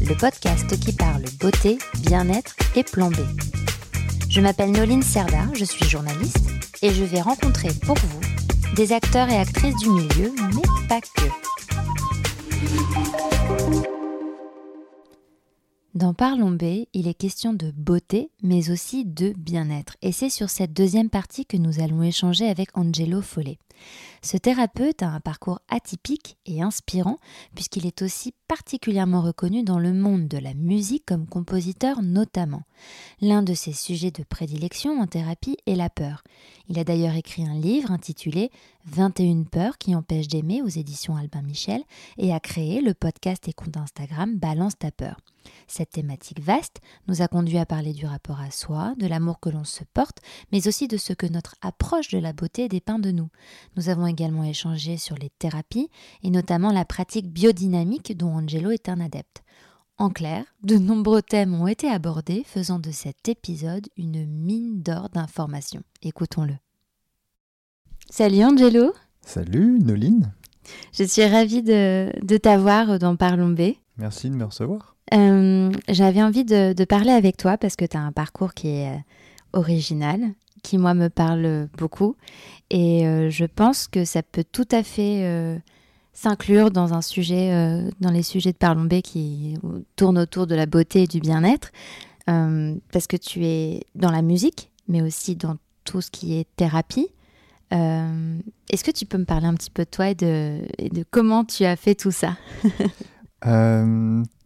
le podcast qui parle beauté, bien-être et plan. Je m'appelle Noline Serda, je suis journaliste et je vais rencontrer pour vous des acteurs et actrices du milieu, mais pas que. Dans Parlons B, il est question de beauté, mais aussi de bien-être. Et c'est sur cette deuxième partie que nous allons échanger avec Angelo Follet. Ce thérapeute a un parcours atypique et inspirant, puisqu'il est aussi particulièrement reconnu dans le monde de la musique comme compositeur notamment. L'un de ses sujets de prédilection en thérapie est la peur. Il a d'ailleurs écrit un livre intitulé 21 peurs qui empêchent d'aimer aux éditions Albin Michel et a créé le podcast et compte Instagram Balance ta peur. Cette thématique vaste nous a conduit à parler du rapport à soi, de l'amour que l'on se porte, mais aussi de ce que notre approche de la beauté dépeint de nous. Nous avons également échangé sur les thérapies et notamment la pratique biodynamique dont Angelo est un adepte. En clair, de nombreux thèmes ont été abordés, faisant de cet épisode une mine d'or d'informations. Écoutons-le. Salut Angelo Salut Noline Je suis ravie de, de t'avoir dans Parlons B. Merci de me recevoir. Euh, J'avais envie de, parler avec toi parce que tu as un parcours qui est euh, original, qui moi me parle beaucoup. Et euh, je pense que ça peut tout à fait s'inclure dans un sujet, dans les sujets de Parlons B qui tournent autour de la beauté et du bien-être. Parce que tu es dans la musique mais aussi dans tout ce qui est thérapie. Est-ce que tu peux me parler un petit peu de toi et de, comment tu as fait tout ça?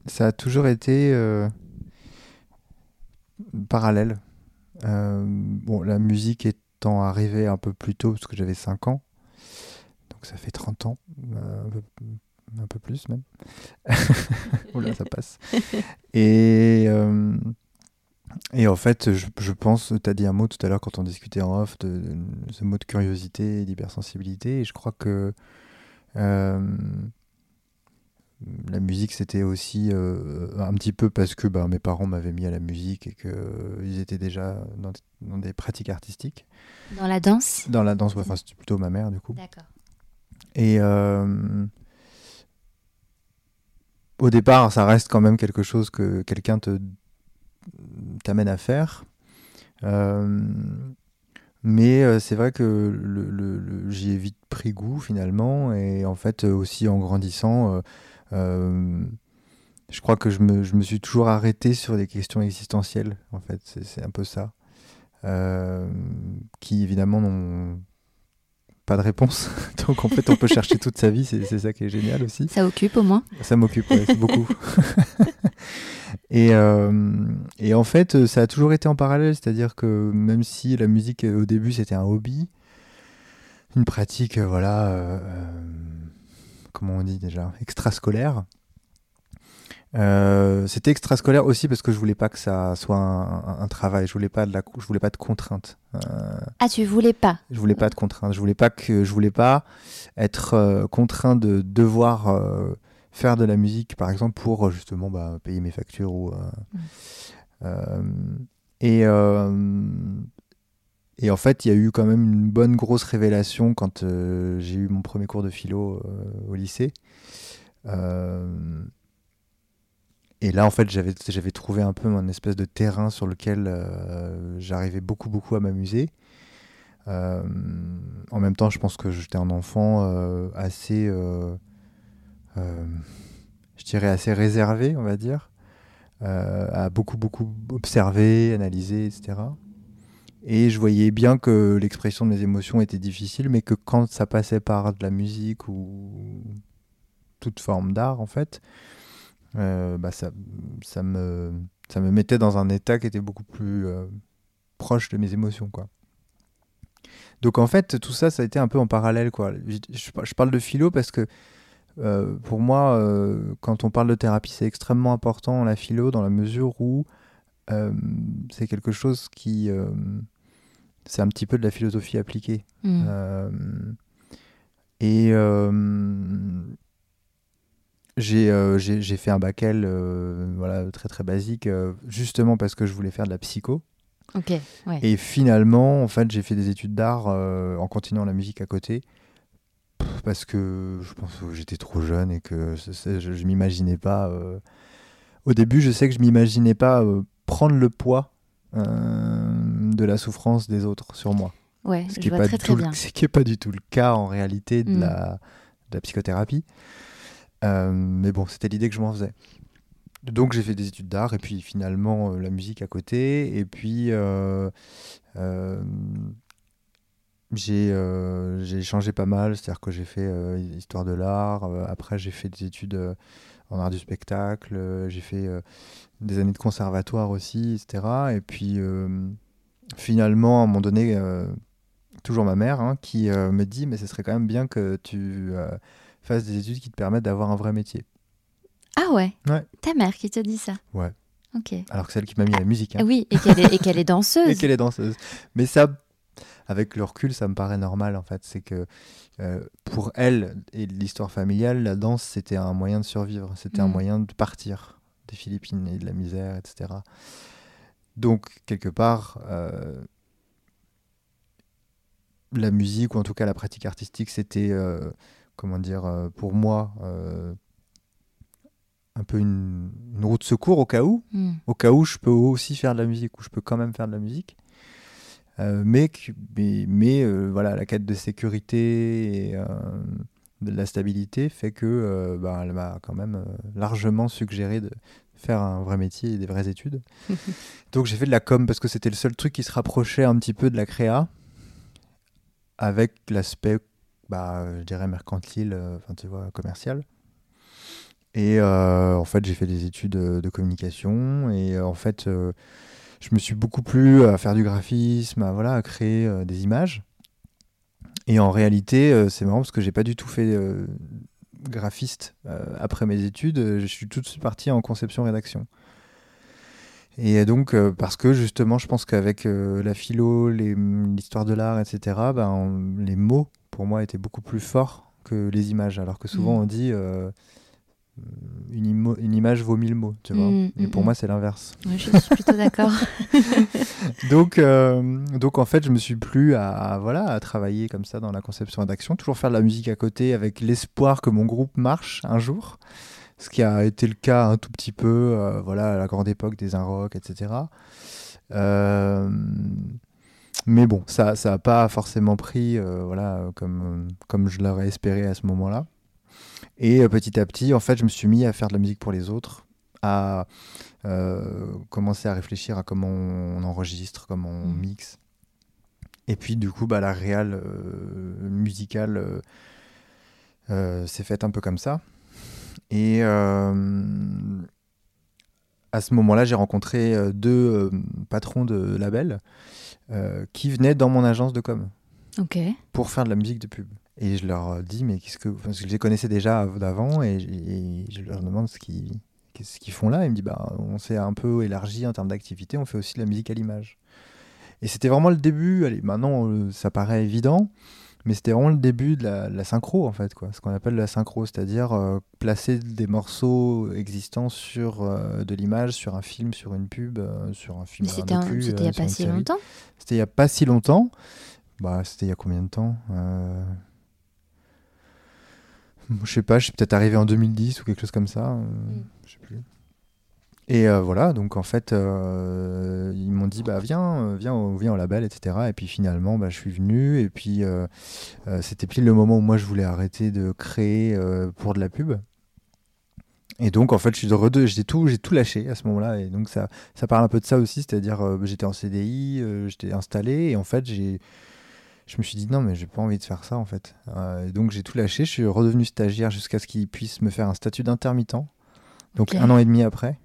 Ça a toujours été euh, parallèle. Euh, bon, la musique étant arrivée un peu plus tôt, parce que j'avais 5 ans, donc ça fait 30 ans, euh, un, peu, plus même. Oula, ça passe. Et, et en fait, je, je pense, tu as dit un mot tout à l'heure quand on discutait en off, de, de, ce mot de curiosité et d'hypersensibilité, et je crois que la musique, c'était aussi euh, un petit peu parce que bah, mes parents m'avaient mis à la musique et qu'ils euh, étaient déjà dans, dans, des pratiques artistiques. Dans la danse Dans la danse, enfin, c'était plutôt ma mère, du coup. D'accord. Et euh, au départ, ça reste quand même quelque chose que quelqu'un te t'amène à faire. Mais c'est vrai que le, le, le, j'y ai vite pris goût finalement. Et en fait, aussi en grandissant, je crois que je me, je me, suis toujours arrêté sur des questions existentielles, en fait, c'est un peu ça. Euh, qui évidemment n'ont pas de réponse. Donc en fait, on peut chercher toute sa vie, c'est ça qui est génial aussi. Ça occupe au moins Ça m'occupe, ouais, beaucoup. et, euh, et en fait, ça a toujours été en parallèle, c'est-à-dire que même si la musique au début c'était un hobby, une pratique, voilà. Euh, comment on dit déjà, extrascolaire. Euh, c'était extrascolaire aussi parce que je voulais pas que ça soit un, un, un travail. Je voulais pas de la, je voulais pas de contraintes. Euh, ah, tu voulais pas Je voulais pas de contraintes. Je voulais pas que, je voulais pas être euh, contraint de devoir euh, faire de la musique, par exemple, pour justement bah, payer mes factures ou. Mm. et et en fait, il y a eu quand même une bonne grosse révélation quand euh, j'ai eu mon premier cours de philo euh, au lycée. Euh, et là, en fait, j'avais trouvé un peu mon espèce de terrain sur lequel j'arrivais beaucoup, beaucoup à m'amuser. en même temps, je pense que j'étais un enfant assez, je dirais, assez réservé, on va dire, à beaucoup, beaucoup observer, analyser, etc. Et je voyais bien que l'expression de mes émotions était difficile, mais que quand ça passait par de la musique ou toute forme d'art, en fait, euh, bah ça, me, ça me mettait dans un état qui était beaucoup plus euh, proche de mes émotions, quoi. Donc en fait, tout ça, ça a été un peu en parallèle, quoi. Je, parle de philo parce que euh, pour moi, quand on parle de thérapie, c'est extrêmement important la philo dans la mesure où c'est quelque chose qui. C'est un petit peu de la philosophie appliquée. Mm. Euh, et euh, j'ai euh, j'ai- fait un bac L euh, voilà, très très basique, justement parce que je voulais faire de la psycho. Ok, ouais. Et finalement, en fait, j'ai fait des études d'art en continuant la musique à côté. Parce que je pense que j'étais trop jeune et que je, je m'imaginais pas. Au début, je sais que je m'imaginais pas prendre le poids euh, de la souffrance des autres sur moi. Ouais, Ce qui est vois pas du tout, le- ce qui est pas du tout le cas en réalité de, Mm. la, de la psychothérapie. Euh, mais bon, c'était l'idée que je m'en faisais. Donc j'ai fait des études d'art et puis finalement euh, la musique à côté. Et puis euh, j'ai changé pas mal, c'est-à-dire que j'ai fait histoire de l'art. après j'ai fait des études en art du spectacle. j'ai fait des années de conservatoire aussi, etc. Et puis finalement à un moment donné, euh, toujours ma mère hein, qui euh, me dit mais ce serait quand même bien que tu euh, fasses des études qui te permettent d'avoir un vrai métier. Ah ouais Ouais. Ta mère qui te dit ça Ouais. Ok. Alors que c'est elle qui m'a mis à la musique. hein. Ah Oui, et qu'elle est, est et danseuse. qu'elle est danseuse. Mais ça, avec le recul, ça me paraît normal en fait. C'est que euh, pour elle et l'histoire familiale, la danse c'était un moyen de survivre, c'était un Mm. moyen de partir des Philippines et de la misère, etc. Donc quelque part, euh, la musique ou en tout cas la pratique artistique, c'était euh, comment dire euh, pour moi euh, un peu une, une route de secours au cas où Mm. au cas où je peux aussi faire de la musique, ou je peux quand même faire de la musique. Mais mais, mais, voilà, la quête de sécurité et de la stabilité fait que bah, elle m'a quand même largement suggéré de faire un vrai métier et des vraies études. Donc j'ai fait de la com parce que c'était le seul truc qui se rapprochait un petit peu de la créa avec l'aspect, bah, je dirais, mercantile, euh, enfin tu vois, commercial. Et euh, en fait, j'ai fait des études euh, de communication et en fait, euh, je me suis beaucoup plu à faire du graphisme, à, voilà, à créer euh, des images. Et en réalité, c'est marrant parce que j'ai pas du tout fait graphiste euh, après mes études. euh, Je suis tout de suite parti en conception-rédaction. Et donc, euh, parce que justement, je pense qu'avec euh, la philo, l'histoire de l'art, etc., ben, on- les mots, pour moi, étaient beaucoup plus forts que les images. Alors que souvent, Mm. on dit euh, une, imo- une image vaut mille mots, tu vois. Mm, Et mm, pour mm. moi, c'est l'inverse. Ouais, je suis plutôt d'accord. donc, euh, donc, en fait, je me suis plu à, à, voilà, à travailler comme ça dans la conception d'action, toujours faire de la musique à côté avec l'espoir que mon groupe marche un jour. Ce qui a été le cas un tout petit peu, euh, voilà, à la grande époque des Rock, etc. Euh, mais bon, ça ça n'a pas forcément pris voilà, comme, comme je l'aurais espéré à ce moment-là. Et euh, petit à petit, en fait, je me suis mis à faire de la musique pour les autres, à euh, commencer à réfléchir à comment on enregistre, comment on Mhm. mixe. Et puis, du coup, bah, la réal euh, musicale s'est faite un peu comme ça. Et à ce moment-là, j'ai rencontré deux patrons de labels qui venaient dans mon agence de com pour faire de la musique de pub. Et je leur dis, mais qu'est-ce que. Parce que je les connaissais déjà av- d'avant et, et je leur demande ce qu'ils qu'est-ce qu'ils font là. Ils me disent, bah, on s'est un peu élargi en termes d'activité, on fait aussi de la musique à l'image. Et c'était vraiment le début. Allez, maintenant, euh, ça paraît évident, mais c'était vraiment le début de la, de la synchro, en fait, quoi. Ce qu'on appelle la synchro, c'est-à-dire euh, placer des morceaux existants sur euh, de l'image, sur un film, sur une pub, euh, sur un film. C'était il n'y a pas si longtemps? C'était il n'y a pas si longtemps. Bah, c'était il y a combien de temps? Je sais pas, je suis peut-être arrivé en 2010 ou quelque chose comme ça. euh, Je sais plus. Et euh, voilà, donc en fait, euh, ils m'ont dit bah viens, viens, au- viens au label, etc. Et puis finalement, bah, je suis venu. Et puis c'était pile le moment où moi je voulais arrêter de créer pour de la pub. Et donc en fait, je suis de rede- j'ai tout, j'ai tout lâché à ce moment-là. Et donc ça, ça parle un peu de ça aussi, c'est-à-dire j'étais en CDI, j'étais installé, et en fait j'ai, je me suis dit non mais j'ai pas envie de faire ça en fait. Euh, et donc j'ai tout lâché, je suis redevenu stagiaire jusqu'à ce qu'ils puissent me faire un statut d'intermittent. Donc un an et demi après.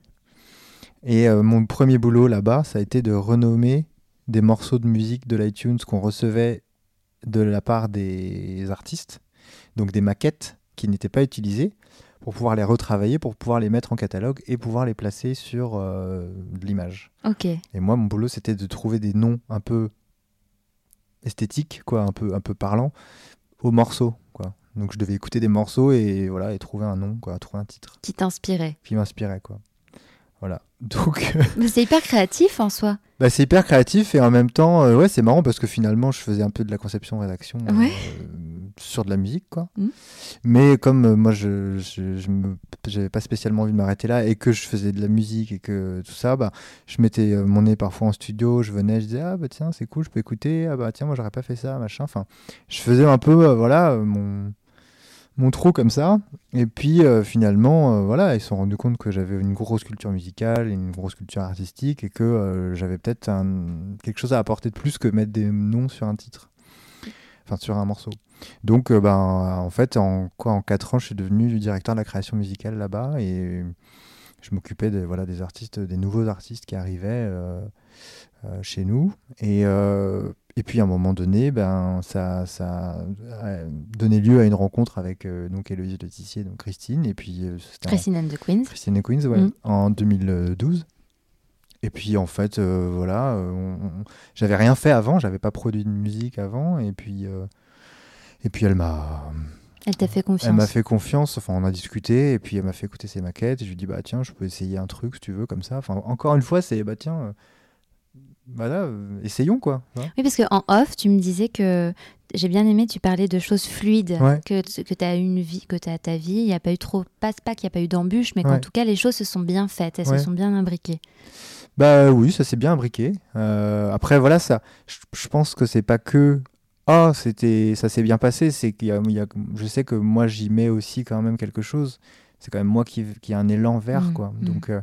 Et euh, mon premier boulot là-bas, ça a été de renommer des morceaux de musique de l'iTunes qu'on recevait de la part des artistes, donc des maquettes qui n'étaient pas utilisés pour pouvoir les retravailler, pour pouvoir les mettre en catalogue et pouvoir les placer sur euh, de l'image. Ok. Et moi, mon boulot, c'était de trouver des noms un peu esthétiques, quoi, un peu, un peu parlants, aux morceaux, quoi. Donc je devais écouter des morceaux et voilà et trouver un nom, quoi, trouver un titre Qui t'inspirait. qui m'inspirait, quoi. Voilà. Donc Mais c'est hyper créatif en soi. bah, c'est hyper créatif et en même temps, euh, ouais, c'est marrant parce que finalement, je faisais un peu de la conception rédaction euh, sur de la musique, quoi. Mhm. Mais comme euh, moi, je, je, je me, j'avais pas spécialement envie de m'arrêter là et que je faisais de la musique et que tout ça, bah, je mettais euh, mon nez parfois en studio, je venais, je disais ah bah tiens, c'est cool, je peux écouter, ah bah tiens, moi j'aurais pas fait ça, machin. Enfin, je faisais un peu, euh, voilà, euh, mon mon trou comme ça. Et puis euh, finalement, euh, voilà, ils se sont rendus compte que j'avais une grosse culture musicale, une grosse culture artistique et que euh, j'avais peut-être quelque chose à apporter de plus que mettre des noms sur un titre, enfin sur un morceau. Donc, ben, en fait, en quoi, en quatre ans, je suis devenu directeur de la création musicale là-bas et je m'occupais des voilà des artistes, des nouveaux artistes qui arrivaient chez nous. Et et puis à un moment donné, ben ça ça a donné lieu à une rencontre avec euh, donc Héloïse Letizier, donc Christine, et puis euh, Christine and the Queens. Christine et Queens, ouais, Mm. en 2012. Et puis en fait, euh, voilà, euh, j'avais rien fait avant, j'avais pas produit de musique avant, et puis et puis elle m'a Elle t'a fait confiance. elle m'a fait confiance, enfin on a discuté, et puis elle m'a fait écouter ses maquettes, et je lui ai dit bah tiens, je peux essayer un truc si tu veux comme ça. Enfin encore une fois, c'est bah tiens, voilà, euh, essayons quoi. hein. Oui, parce qu'en off, tu me disais que j'ai bien aimé, tu parlais de choses fluides, Ouais. que, que tu as une vie, que tu as ta vie. Il n'y a pas eu trop, pas, pas qu'il n'y a pas eu d'embûches, mais qu'en tout cas, les choses se sont bien faites, elles Ouais. se sont bien imbriquées. Bah oui, ça s'est bien imbriqué. Euh, après, voilà, ça, je, pense que c'est pas que ah c'était ça s'est bien passé, c'est qu'il y a, il y a- je sais que moi j'y mets aussi quand même quelque chose. C'est quand même moi qui, qui a un élan vert Mm, quoi. mm. Donc euh,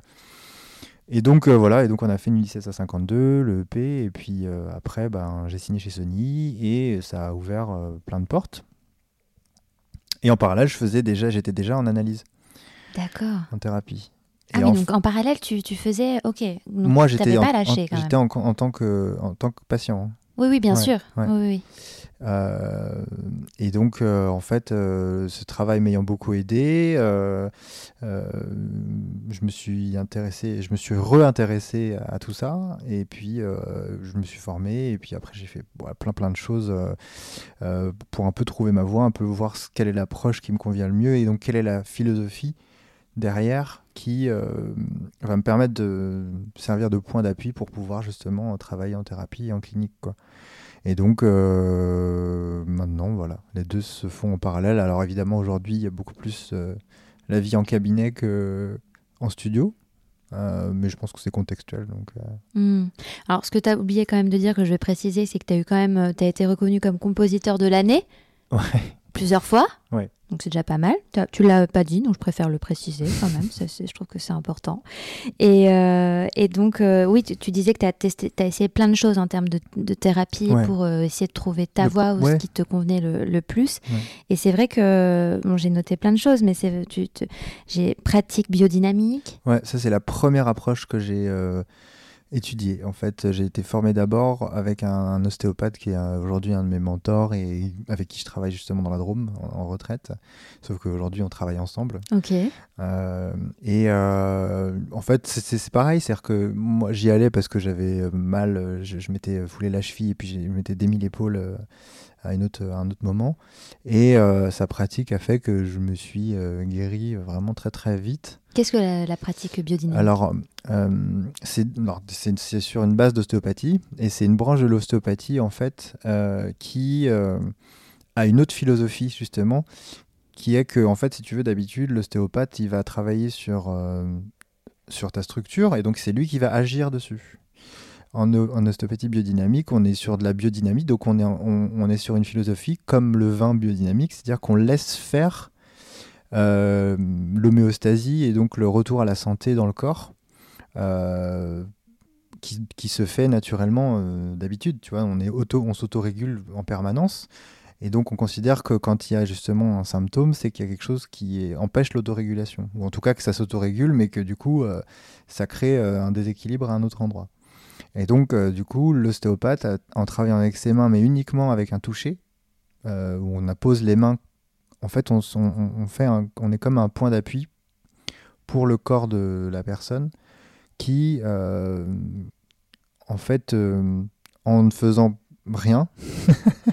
et donc euh, voilà, et donc on a fait une 17 à 52, le EP, et puis euh, après ben j'ai signé chez Sony et ça a ouvert euh, plein de portes. Et en parallèle, je faisais déjà, j'étais déjà en analyse, D'accord. en thérapie. Ah Et oui, en donc en parallèle, tu, tu faisais. Ok. Donc, moi, j'étais pas lâché j'étais en, en tant que en tant que patient. hein. Oui, oui, bien Ouais, sûr. ouais. Oui, oui. Euh, et donc, euh, en fait, euh, ce travail m'ayant beaucoup aidé, je me suis intéressé, je me suis réintéressé à tout ça. Et puis, je me suis formé. Et puis après, j'ai fait plein plein de choses pour un peu trouver ma voie, un peu voir quelle est l'approche qui me convient le mieux et donc quelle est la philosophie derrière qui va me permettre de servir de point d'appui pour pouvoir justement travailler en thérapie et en clinique. Quoi. Et donc euh, maintenant, voilà, les deux se font en parallèle. Alors évidemment, aujourd'hui, il y a beaucoup plus euh, la vie en cabinet que en studio. Euh, mais je pense que c'est contextuel. Donc, euh, Hmm. Alors, ce que tu as oublié quand même de dire, que je vais préciser, c'est que tu as eu quand même, t'as été reconnu comme compositeur de l'année Ouais. Plusieurs fois. Ouais. Donc c'est déjà pas mal. Tu l'as pas dit, donc je préfère le préciser quand même. Ça, je trouve que c'est important. Et, euh, et donc, euh, oui, tu, tu disais que tu as, testé, as essayé plein de choses en termes de, de thérapie Ouais. pour euh, essayer de trouver ta Le- voix ou ouais. ce qui te convenait le, le plus. Ouais. Et c'est vrai que bon, j'ai noté plein de choses, mais j'ai pratique biodynamique. Ouais, ça c'est la première approche que j'ai étudiée. En fait, j'ai été formé d'abord avec un, un ostéopathe qui est aujourd'hui un de mes mentors et avec qui je travaille justement dans la Drôme en, en retraite. Sauf qu'aujourd'hui on travaille ensemble. Ok. Euh, et euh, en fait, c'est- pareil, c'est-à-dire que moi j'y allais parce que j'avais euh, mal, je, je m'étais foulé la cheville et puis je m'étais démis l'épaule à, une autre, à un autre moment. Et euh, sa pratique a fait que je me suis euh, guéri vraiment très très vite. Qu'est-ce que la, la pratique biodynamique? Alors, euh, c'est sur une base d'ostéopathie et c'est une branche de l'ostéopathie en fait euh, qui a une autre philosophie justement, qui est que en fait, si tu veux, d'habitude, l'ostéopathe il va travailler sur sur ta structure et donc c'est lui qui va agir dessus. En, en ostéopathie biodynamique, on est sur de la biodynamie, donc on est, on, est sur une philosophie comme le vin biodynamique, c'est-à-dire qu'on laisse faire euh, l'homéostasie et donc le retour à la santé dans le corps euh, qui, qui se fait naturellement euh, d'habitude. Tu vois, on est auto, on s'autorégule en permanence. Et donc, on considère que quand il y a justement un symptôme, c'est qu'il y a quelque chose qui empêche l'autorégulation. Ou en tout cas que ça s'autorégule, mais que du coup, ça crée un déséquilibre à un autre endroit. Et donc, euh, du coup, l'ostéopathe, en travaillant avec ses mains, mais uniquement avec un toucher, euh, où on pose les mains en fait, on, fait est comme un point d'appui pour le corps de la personne qui, euh, en fait, en ne faisant rien,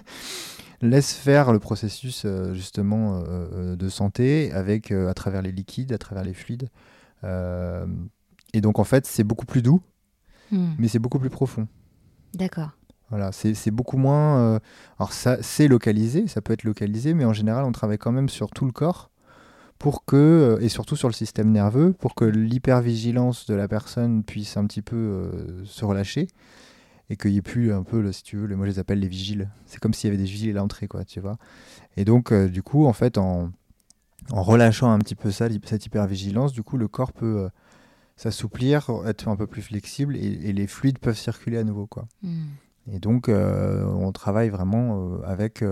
laisse faire le processus justement de santé avec à travers les liquides, à travers les fluides. et donc en fait, c'est beaucoup plus doux, hmm. mais c'est beaucoup plus profond. D'accord. Voilà, c'est beaucoup moins. alors ça, c'est localisé, ça peut être localisé, mais en général, on travaille quand même sur tout le corps pour que, euh, et surtout sur le système nerveux, pour que l'hypervigilance de la personne puisse un petit peu euh, se relâcher et qu'il n'y ait plus un peu, si tu veux, moi je les appelle les vigiles. C'est comme s'il y avait des vigiles à l'entrée, quoi, tu vois. Et donc, euh, du coup, en fait, en, en, relâchant un petit peu ça, cette hypervigilance, du coup, le corps peut s'assouplir, être un peu plus flexible et, les fluides peuvent circuler à nouveau, quoi. Hmm. Et donc, on travaille vraiment avec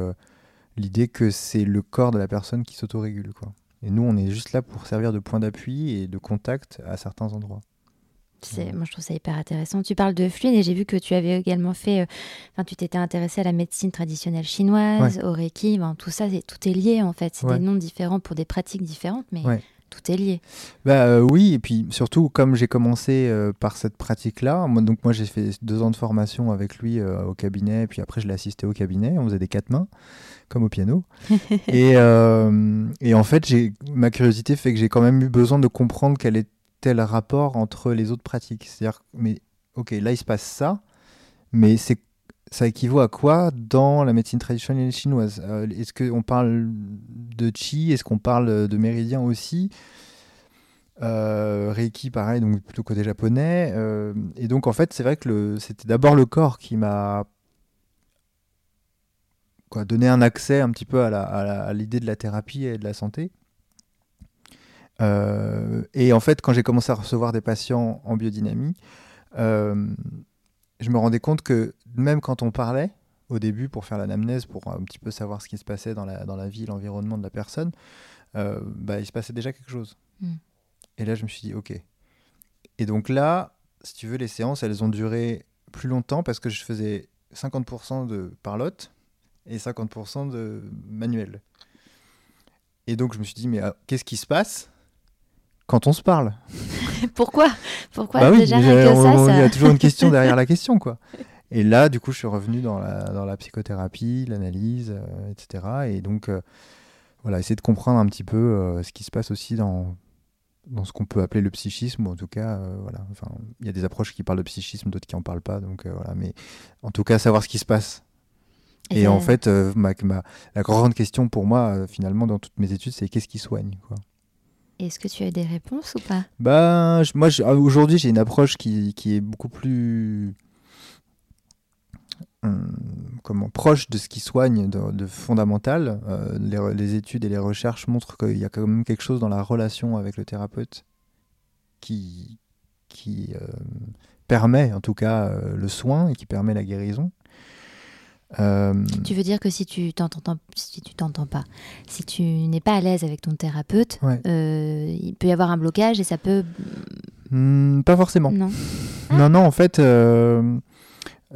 l'idée que c'est le corps de la personne qui s'autorégule, quoi. Et nous, on est juste là pour servir de point d'appui et de contact à certains endroits. Moi, je trouve ça hyper intéressant. Tu parles de fluide et j'ai vu que tu avais également fait. Euh, enfin, tu t'étais intéressé à la médecine traditionnelle chinoise, au Reiki. tout ça, tout est lié en fait. C'est des noms différents pour des pratiques différentes, mais tout est lié. Bah euh, oui, et puis surtout comme j'ai commencé euh, par cette pratique-là, moi, donc moi j'ai fait deux ans de formation avec lui au cabinet, puis après je l'ai assisté au cabinet. On faisait des quatre mains comme au piano. et, euh, et, en fait, ma curiosité fait que j'ai quand même eu besoin de comprendre quel était le rapport entre les autres pratiques. C'est-à-dire, mais ok, là il se passe ça, mais c'est ça équivaut à quoi dans la médecine traditionnelle chinoise? Euh, Est-ce qu'on parle de chi Est-ce qu'on parle de méridien aussi? Euh, Reiki, pareil, donc plutôt côté japonais. et donc, en fait, c'est vrai que c'était d'abord le corps qui m'a donner un accès un petit peu à l'idée de la thérapie et de la santé. Euh, et en fait, quand j'ai commencé à recevoir des patients en biodynamie, euh, je me rendais compte que même quand on parlait au début pour faire l'anamnèse, pour un petit peu savoir ce qui se passait dans la, dans la vie, l'environnement de la personne, euh, bah, il se passait déjà quelque chose. Mm. Et là, je me suis dit, ok. Et donc là, si tu veux, les séances, elles ont duré plus longtemps parce que je faisais 50% de parlotte et 50% de manuel. Et donc je me suis dit, mais ah, qu'est-ce qui se passe quand on se parle? Pourquoi? Pourquoi bah déjà Il y a toujours une question derrière la question, quoi. Et là, du coup, je suis revenu dans la, dans la psychothérapie, l'analyse, euh, etc. Et donc, euh, voilà, essayer de comprendre un petit peu euh, ce qui se passe aussi dans, dans ce qu'on peut appeler le psychisme, ou en tout cas, voilà. Enfin, il y a des approches qui parlent de psychisme, d'autres qui en parlent pas, donc voilà. Mais en tout cas, savoir ce qui se passe et, en fait, ma, la grande question pour moi, finalement, dans toutes mes études, c'est qu'est-ce qui soigne quoi. Est-ce que tu as des réponses ou pas? Bah, Moi, ah, aujourd'hui, j'ai une approche qui, est beaucoup plus hum, comment, proche de ce qui soigne, de, fondamental. Euh, les, études et les recherches montrent qu'il y a quand même quelque chose dans la relation avec le thérapeute qui, qui permet, en tout cas, le soin et qui permet la guérison. Euh, tu veux dire que si tu t'entends si tu t'entends pas, si tu n'es pas à l'aise avec ton thérapeute, euh, il peut y avoir un blocage et ça peut. Hmm, pas forcément. Non. Non, non, en fait, euh,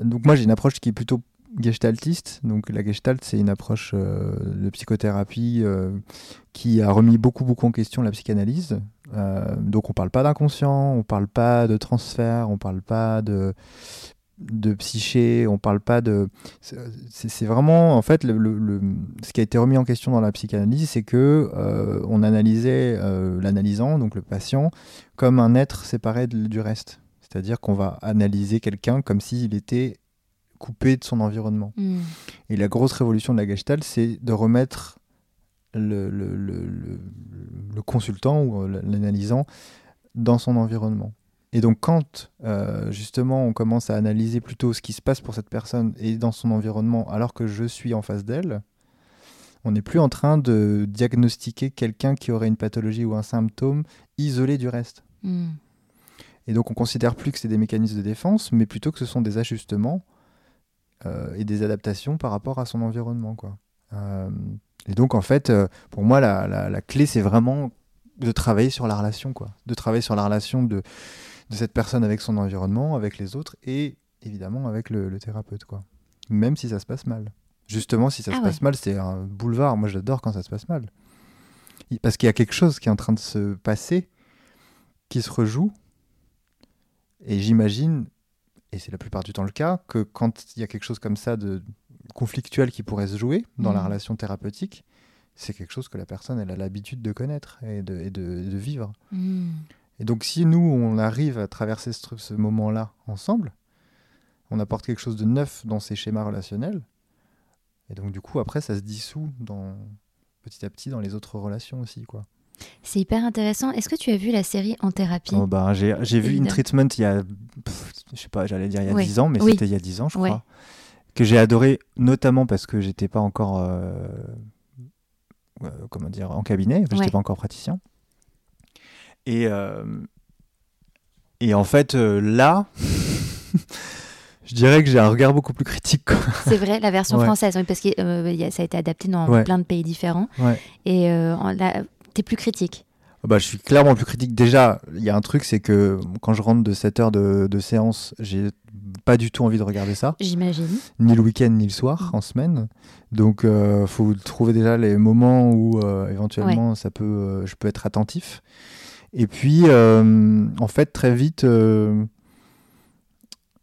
donc moi j'ai une approche qui est plutôt gestaltiste. Donc la gestalt, c'est une approche de psychothérapie qui a remis beaucoup, beaucoup en question la psychanalyse. donc on parle pas d'inconscient, on parle pas de transfert, on parle pas de de psyché, on parle pas de. C'est vraiment, en fait, le, ce qui a été remis en question dans la psychanalyse, c'est que euh, on analysait euh, l'analysant, donc le patient, comme un être séparé du reste. C'est-à-dire qu'on va analyser quelqu'un comme s'il était coupé de son environnement. Hmm. Et la grosse révolution de la Gestalt, c'est de remettre le, le consultant ou l'analysant dans son environnement. Et donc quand euh, justement on commence à analyser plutôt ce qui se passe pour cette personne et dans son environnement alors que je suis en face d'elle, on n'est plus en train de diagnostiquer quelqu'un qui aurait une pathologie ou un symptôme isolé du reste. Hmm. Et donc on considère plus que c'est des mécanismes de défense, mais plutôt que ce sont des ajustements euh, et des adaptations par rapport à son environnement. Quoi. Euh, et donc en fait, pour moi, la, la clé, c'est vraiment de travailler sur la relation, quoi. De travailler sur la relation de de cette personne avec son environnement, avec les autres et évidemment avec le, thérapeute, quoi. Même si ça se passe mal. Justement, si ça Ah se ouais. passe mal, c'est un boulevard. Moi, j'adore quand ça se passe mal. Parce qu'il y a quelque chose qui est en train de se passer, qui se rejoue. Et j'imagine, et c'est la plupart du temps le cas, que quand il y a quelque chose comme ça de conflictuel qui pourrait se jouer dans la Mhm. relation thérapeutique, c'est quelque chose que la personne elle a l'habitude de connaître et de, et de- de vivre. Hmm. Et donc, si nous, on arrive à traverser ce, moment-là ensemble, on apporte quelque chose de neuf dans ces schémas relationnels. Et donc, du coup, après, ça se dissout dans, petit à petit dans les autres relations aussi. Quoi. C'est hyper intéressant. Est-ce que tu as vu la série En thérapie? Oh, bah, j'ai vu une treatment il y a, pff, je sais pas, j'allais dire il y a Ouais. 10 ans, mais Oui. c'était il y a 10 ans, je Ouais. crois. Que j'ai adoré, notamment parce que j'étais pas encore, euh, euh, comment dire, en cabinet, j'étais Ouais. pas encore praticien. Et, euh, et en fait, euh, là, je dirais que j'ai un regard beaucoup plus critique. C'est vrai, la version Ouais. française, oui, parce que euh, ça a été adapté dans Ouais. plein de pays différents. Ouais. Et là, t'es plus critique. Bah, je suis clairement plus critique. Déjà, il y a un truc, c'est que quand je rentre de 7 heures de, de séance, j'ai pas du tout envie de regarder ça. J'imagine. ni le week-end ni le soir en semaine. Donc, il faut trouver déjà les moments où euh, éventuellement ça peut, euh, je peux être attentif. Et puis, euh, en fait, très vite, euh,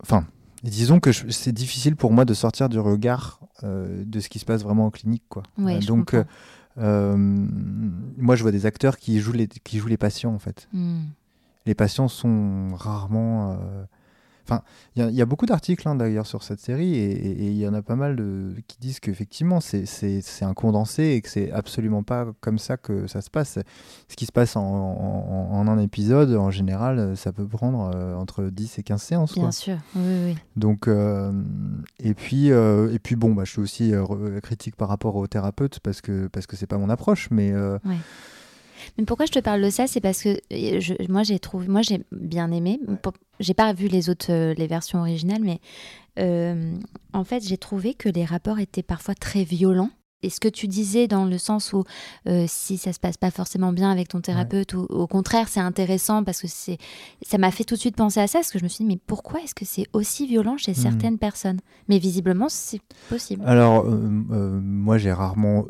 enfin, disons que c'est difficile pour moi de sortir du regard euh, de ce qui se passe vraiment en clinique, quoi. Ouais, donc, moi, je vois des acteurs qui jouent les, qui jouent les patients, en fait Hmm. les patients sont rarement. Enfin, il y a- il y, a beaucoup d'articles hein, d'ailleurs sur cette série et il y en a pas mal de... qui disent qu'effectivement c'est un condensé et que c'est absolument pas comme ça que ça se passe. Ce qui se passe en, en- en un épisode, en général, ça peut prendre euh, entre 10 et 15 séances. Bien quoi. sûr, oui, oui. Donc, euh, et puis, euh, et puis bon, bah, je suis aussi critique par rapport aux thérapeutes parce que parce que c'est pas mon approche, mais Mais pourquoi je te parle de ça C'est parce que euh, je- moi j'ai trouvé, moi j'ai bien aimé. J'ai pas vu les autres, euh, les versions originales, mais euh, en fait j'ai trouvé que les rapports étaient parfois très violents. Et ce que tu disais dans le sens où euh, si ça se passe pas forcément bien avec ton thérapeute, ou au contraire c'est intéressant parce que c'est, ça m'a fait tout de suite penser à ça, parce que je me suis dit mais pourquoi est-ce que c'est aussi violent chez Mhm. certaines personnes? Mais visiblement c'est possible. alors euh, moi j'ai rarement,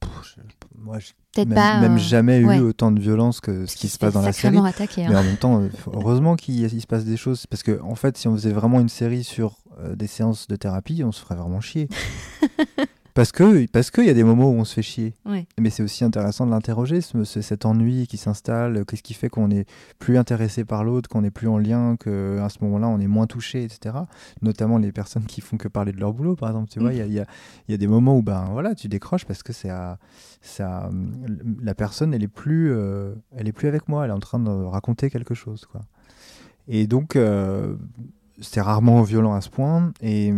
Pff, moi j'ai même, pas. même euh, jamais ouais. eu autant de violence que ce qui se passe dans la série. Attaqué. hein. Mais en même temps, heureusement qu'il se passe des choses. Parce que, en fait, si on faisait vraiment une série sur euh, des séances de thérapie, on se ferait vraiment chier. parce que parce qu'il y a des moments où on se fait chier. Ouais. Mais c'est aussi intéressant de l'interroger, ce, ce- cet ennui qui s'installe. euh, Qu'est-ce qui fait qu'on est plus intéressé par l'autre, qu'on est plus en lien, qu'à ce moment-là, on est moins touché, etc. Notamment les personnes qui font que parler de leur boulot, par exemple. Tu vois, il y a- y, a, y a des moments où ben, voilà, tu décroches parce que c'est ça, la personne, elle est, plus, euh, elle est plus avec moi, elle est en train de raconter quelque chose. Quoi. Et donc, euh, c'est rarement violent à ce point. Et.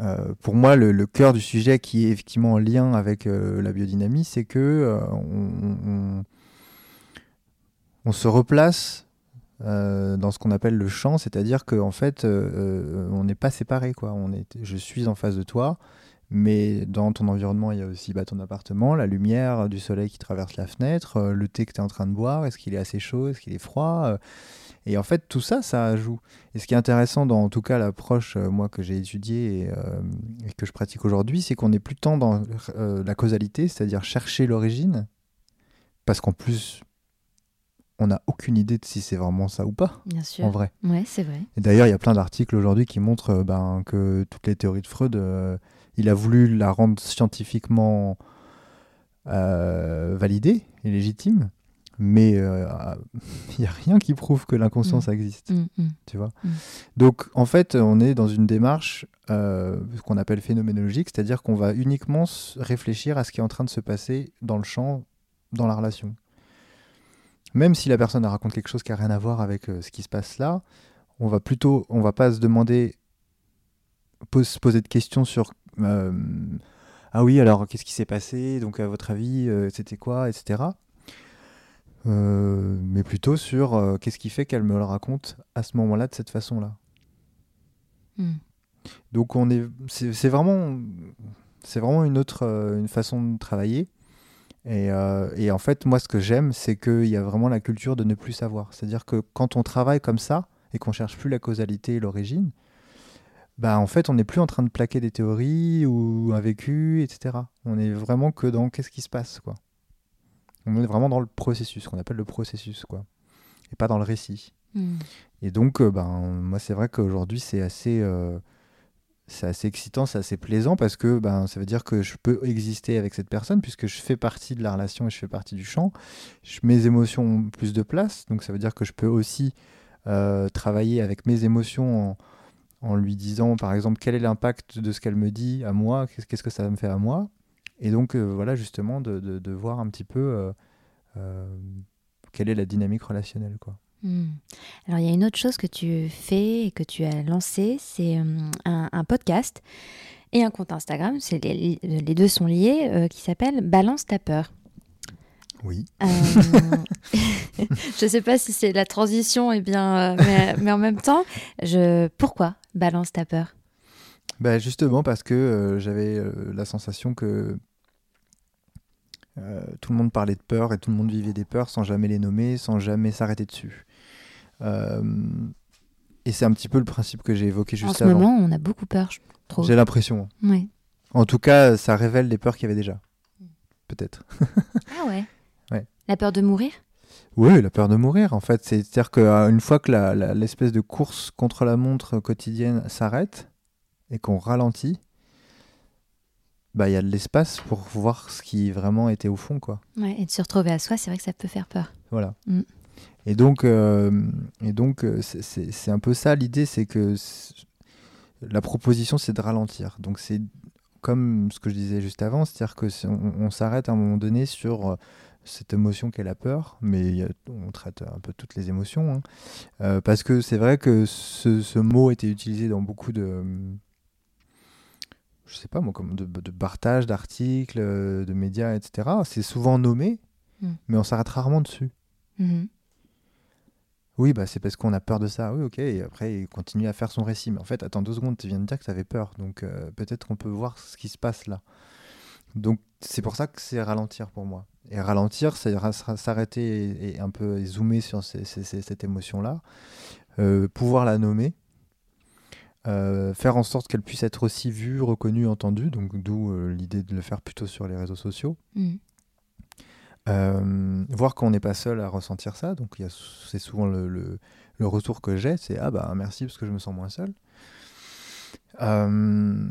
Euh, pour moi, le, cœur du sujet qui est effectivement en lien avec euh, la biodynamie, c'est que euh, on, se replace dans ce qu'on appelle le champ, c'est-à-dire qu'en fait, on n'est pas séparés. Quoi. On est, je suis en face de toi, mais dans ton environnement, il y a aussi bah, ton appartement, la lumière du soleil qui traverse la fenêtre, euh, le thé que tu es en train de boire, est-ce qu'il est assez chaud, est-ce qu'il est froid euh, Et en fait, tout ça, ça joue. Et ce qui est intéressant dans, en tout cas, l'approche, euh, moi, que j'ai étudiée et, euh, et que je pratique aujourd'hui, c'est qu'on est plus tant dans euh, la causalité, c'est-à-dire chercher l'origine, parce qu'en plus, on n'a aucune idée de si c'est vraiment ça ou pas, Bien sûr. en vrai. Ouais, c'est vrai. Et d'ailleurs, il y a plein d'articles aujourd'hui qui montrent euh, ben, que toutes les théories de Freud, euh, il a voulu la rendre scientifiquement euh, validée et légitime, mais euh, il n'y a rien qui prouve que l'inconscience Mm. existe, Mm, mm. tu vois. Donc, en fait, on est dans une démarche ce qu'on appelle phénoménologique, c'est-à-dire qu'on va uniquement réfléchir à ce qui est en train de se passer dans le champ, dans la relation. Même si la personne raconte quelque chose qui n'a rien à voir avec euh, ce qui se passe là, on va plutôt, on va pas se demander, pose- se poser de questions sur euh, ah oui alors qu'est-ce qui s'est passé, donc à votre avis euh, c'était quoi, etc. Mais plutôt sur qu'est-ce qui fait qu'elle me le raconte à ce moment-là de cette façon-là? Mm. Donc on est, c'est vraiment, c'est vraiment une autre, une façon de travailler. Et, euh, et en fait, moi, ce que j'aime, c'est qu'il y a vraiment la culture de ne plus savoir. C'est-à-dire que quand on travaille comme ça et qu'on cherche plus la causalité et l'origine, bah en fait, on n'est plus en train de plaquer des théories ou un vécu, etc. On est vraiment que dans qu'est-ce qui se passe, quoi. On est vraiment dans le processus, qu'on appelle le processus, quoi. Et pas dans le récit. Hmm. Et donc, euh, ben, moi, c'est vrai qu'aujourd'hui, c'est assez, euh, c'est assez excitant, c'est assez plaisant parce que ben, ça veut dire que je peux exister avec cette personne puisque je fais partie de la relation et je fais partie du. Je, mes émotions ont plus de place, donc ça veut dire que je peux aussi euh, travailler avec mes émotions en, en lui disant, par exemple, quel est l'impact de ce qu'elle me dit à moi, qu'est- qu'est-ce que ça me fait à moi. Et donc, euh, voilà, justement, de, de- voir un petit peu euh, quelle est la dynamique relationnelle, quoi. Hmm. Alors, il y a une autre chose que tu fais et que tu as lancé, c'est hum, un, un podcast et un compte Instagram, c'est les, les deux sont liés, euh, qui s'appelle Balance ta peur. Oui. Euh, je sais pas si c'est la transition, eh bien, euh, mais, mais en même temps, je... pourquoi Balance ta peur? Bah justement parce que euh, j'avais euh, la sensation que euh, tout le monde parlait de peur et tout le monde vivait des peurs sans jamais les nommer, sans jamais s'arrêter dessus. Euh, et c'est un petit peu le principe que j'ai évoqué En juste ce avant. moment, on a beaucoup peur, je trouve. J'ai l'impression. Ouais. En tout cas, ça révèle des peurs qu'il y avait déjà. Peut-être. Ah ouais. Ouais. La peur de mourir? Oui, la peur de mourir, en fait. C'est- C'est-à-dire qu'une fois que l'espèce de course contre la montre quotidienne s'arrête et qu'on ralentit, bah, il y a de l'espace pour voir ce qui vraiment était au fond, quoi. Ouais, et de se retrouver à soi, c'est vrai que ça peut faire peur. Voilà. Mm. Et donc, euh, et donc euh, c'est- un peu ça l'idée, c'est que la proposition, c'est de ralentir. Donc, c'est comme ce que je disais juste avant, c'est-à-dire que on, on s'arrête à un moment donné sur euh, cette émotion qu'est la peur, mais a- on traite un peu toutes les émotions, hein. Euh, parce que c'est vrai que ce, ce mot était utilisé dans beaucoup de, je sais pas moi, comme de, de partage d'articles, de médias, etc. C'est souvent nommé, Mm. mais on s'arrête rarement dessus. Mhm. Oui, bah c'est parce qu'on a peur de ça. Oui, ok. Et après, il continue à faire son récit. Mais en fait, attends deux secondes, tu viens de dire que tu avais peur. Donc euh, peut-être qu'on peut voir ce qui se passe là. Donc c'est pour ça que c'est ralentir pour moi. Et ralentir, c'est s'arrêter et, un peu zoomer sur cette émotion-là. Euh, pouvoir la nommer. Euh, faire en sorte qu'elle puisse être aussi vue, reconnue, entendue. Donc d'où l'idée de le faire plutôt sur les réseaux sociaux. Mhm. Euh, voir qu'on n'est pas seul à ressentir ça. Donc c'est souvent le, retour que j'ai, c'est ah bah merci parce que je me sens moins seul. Euh,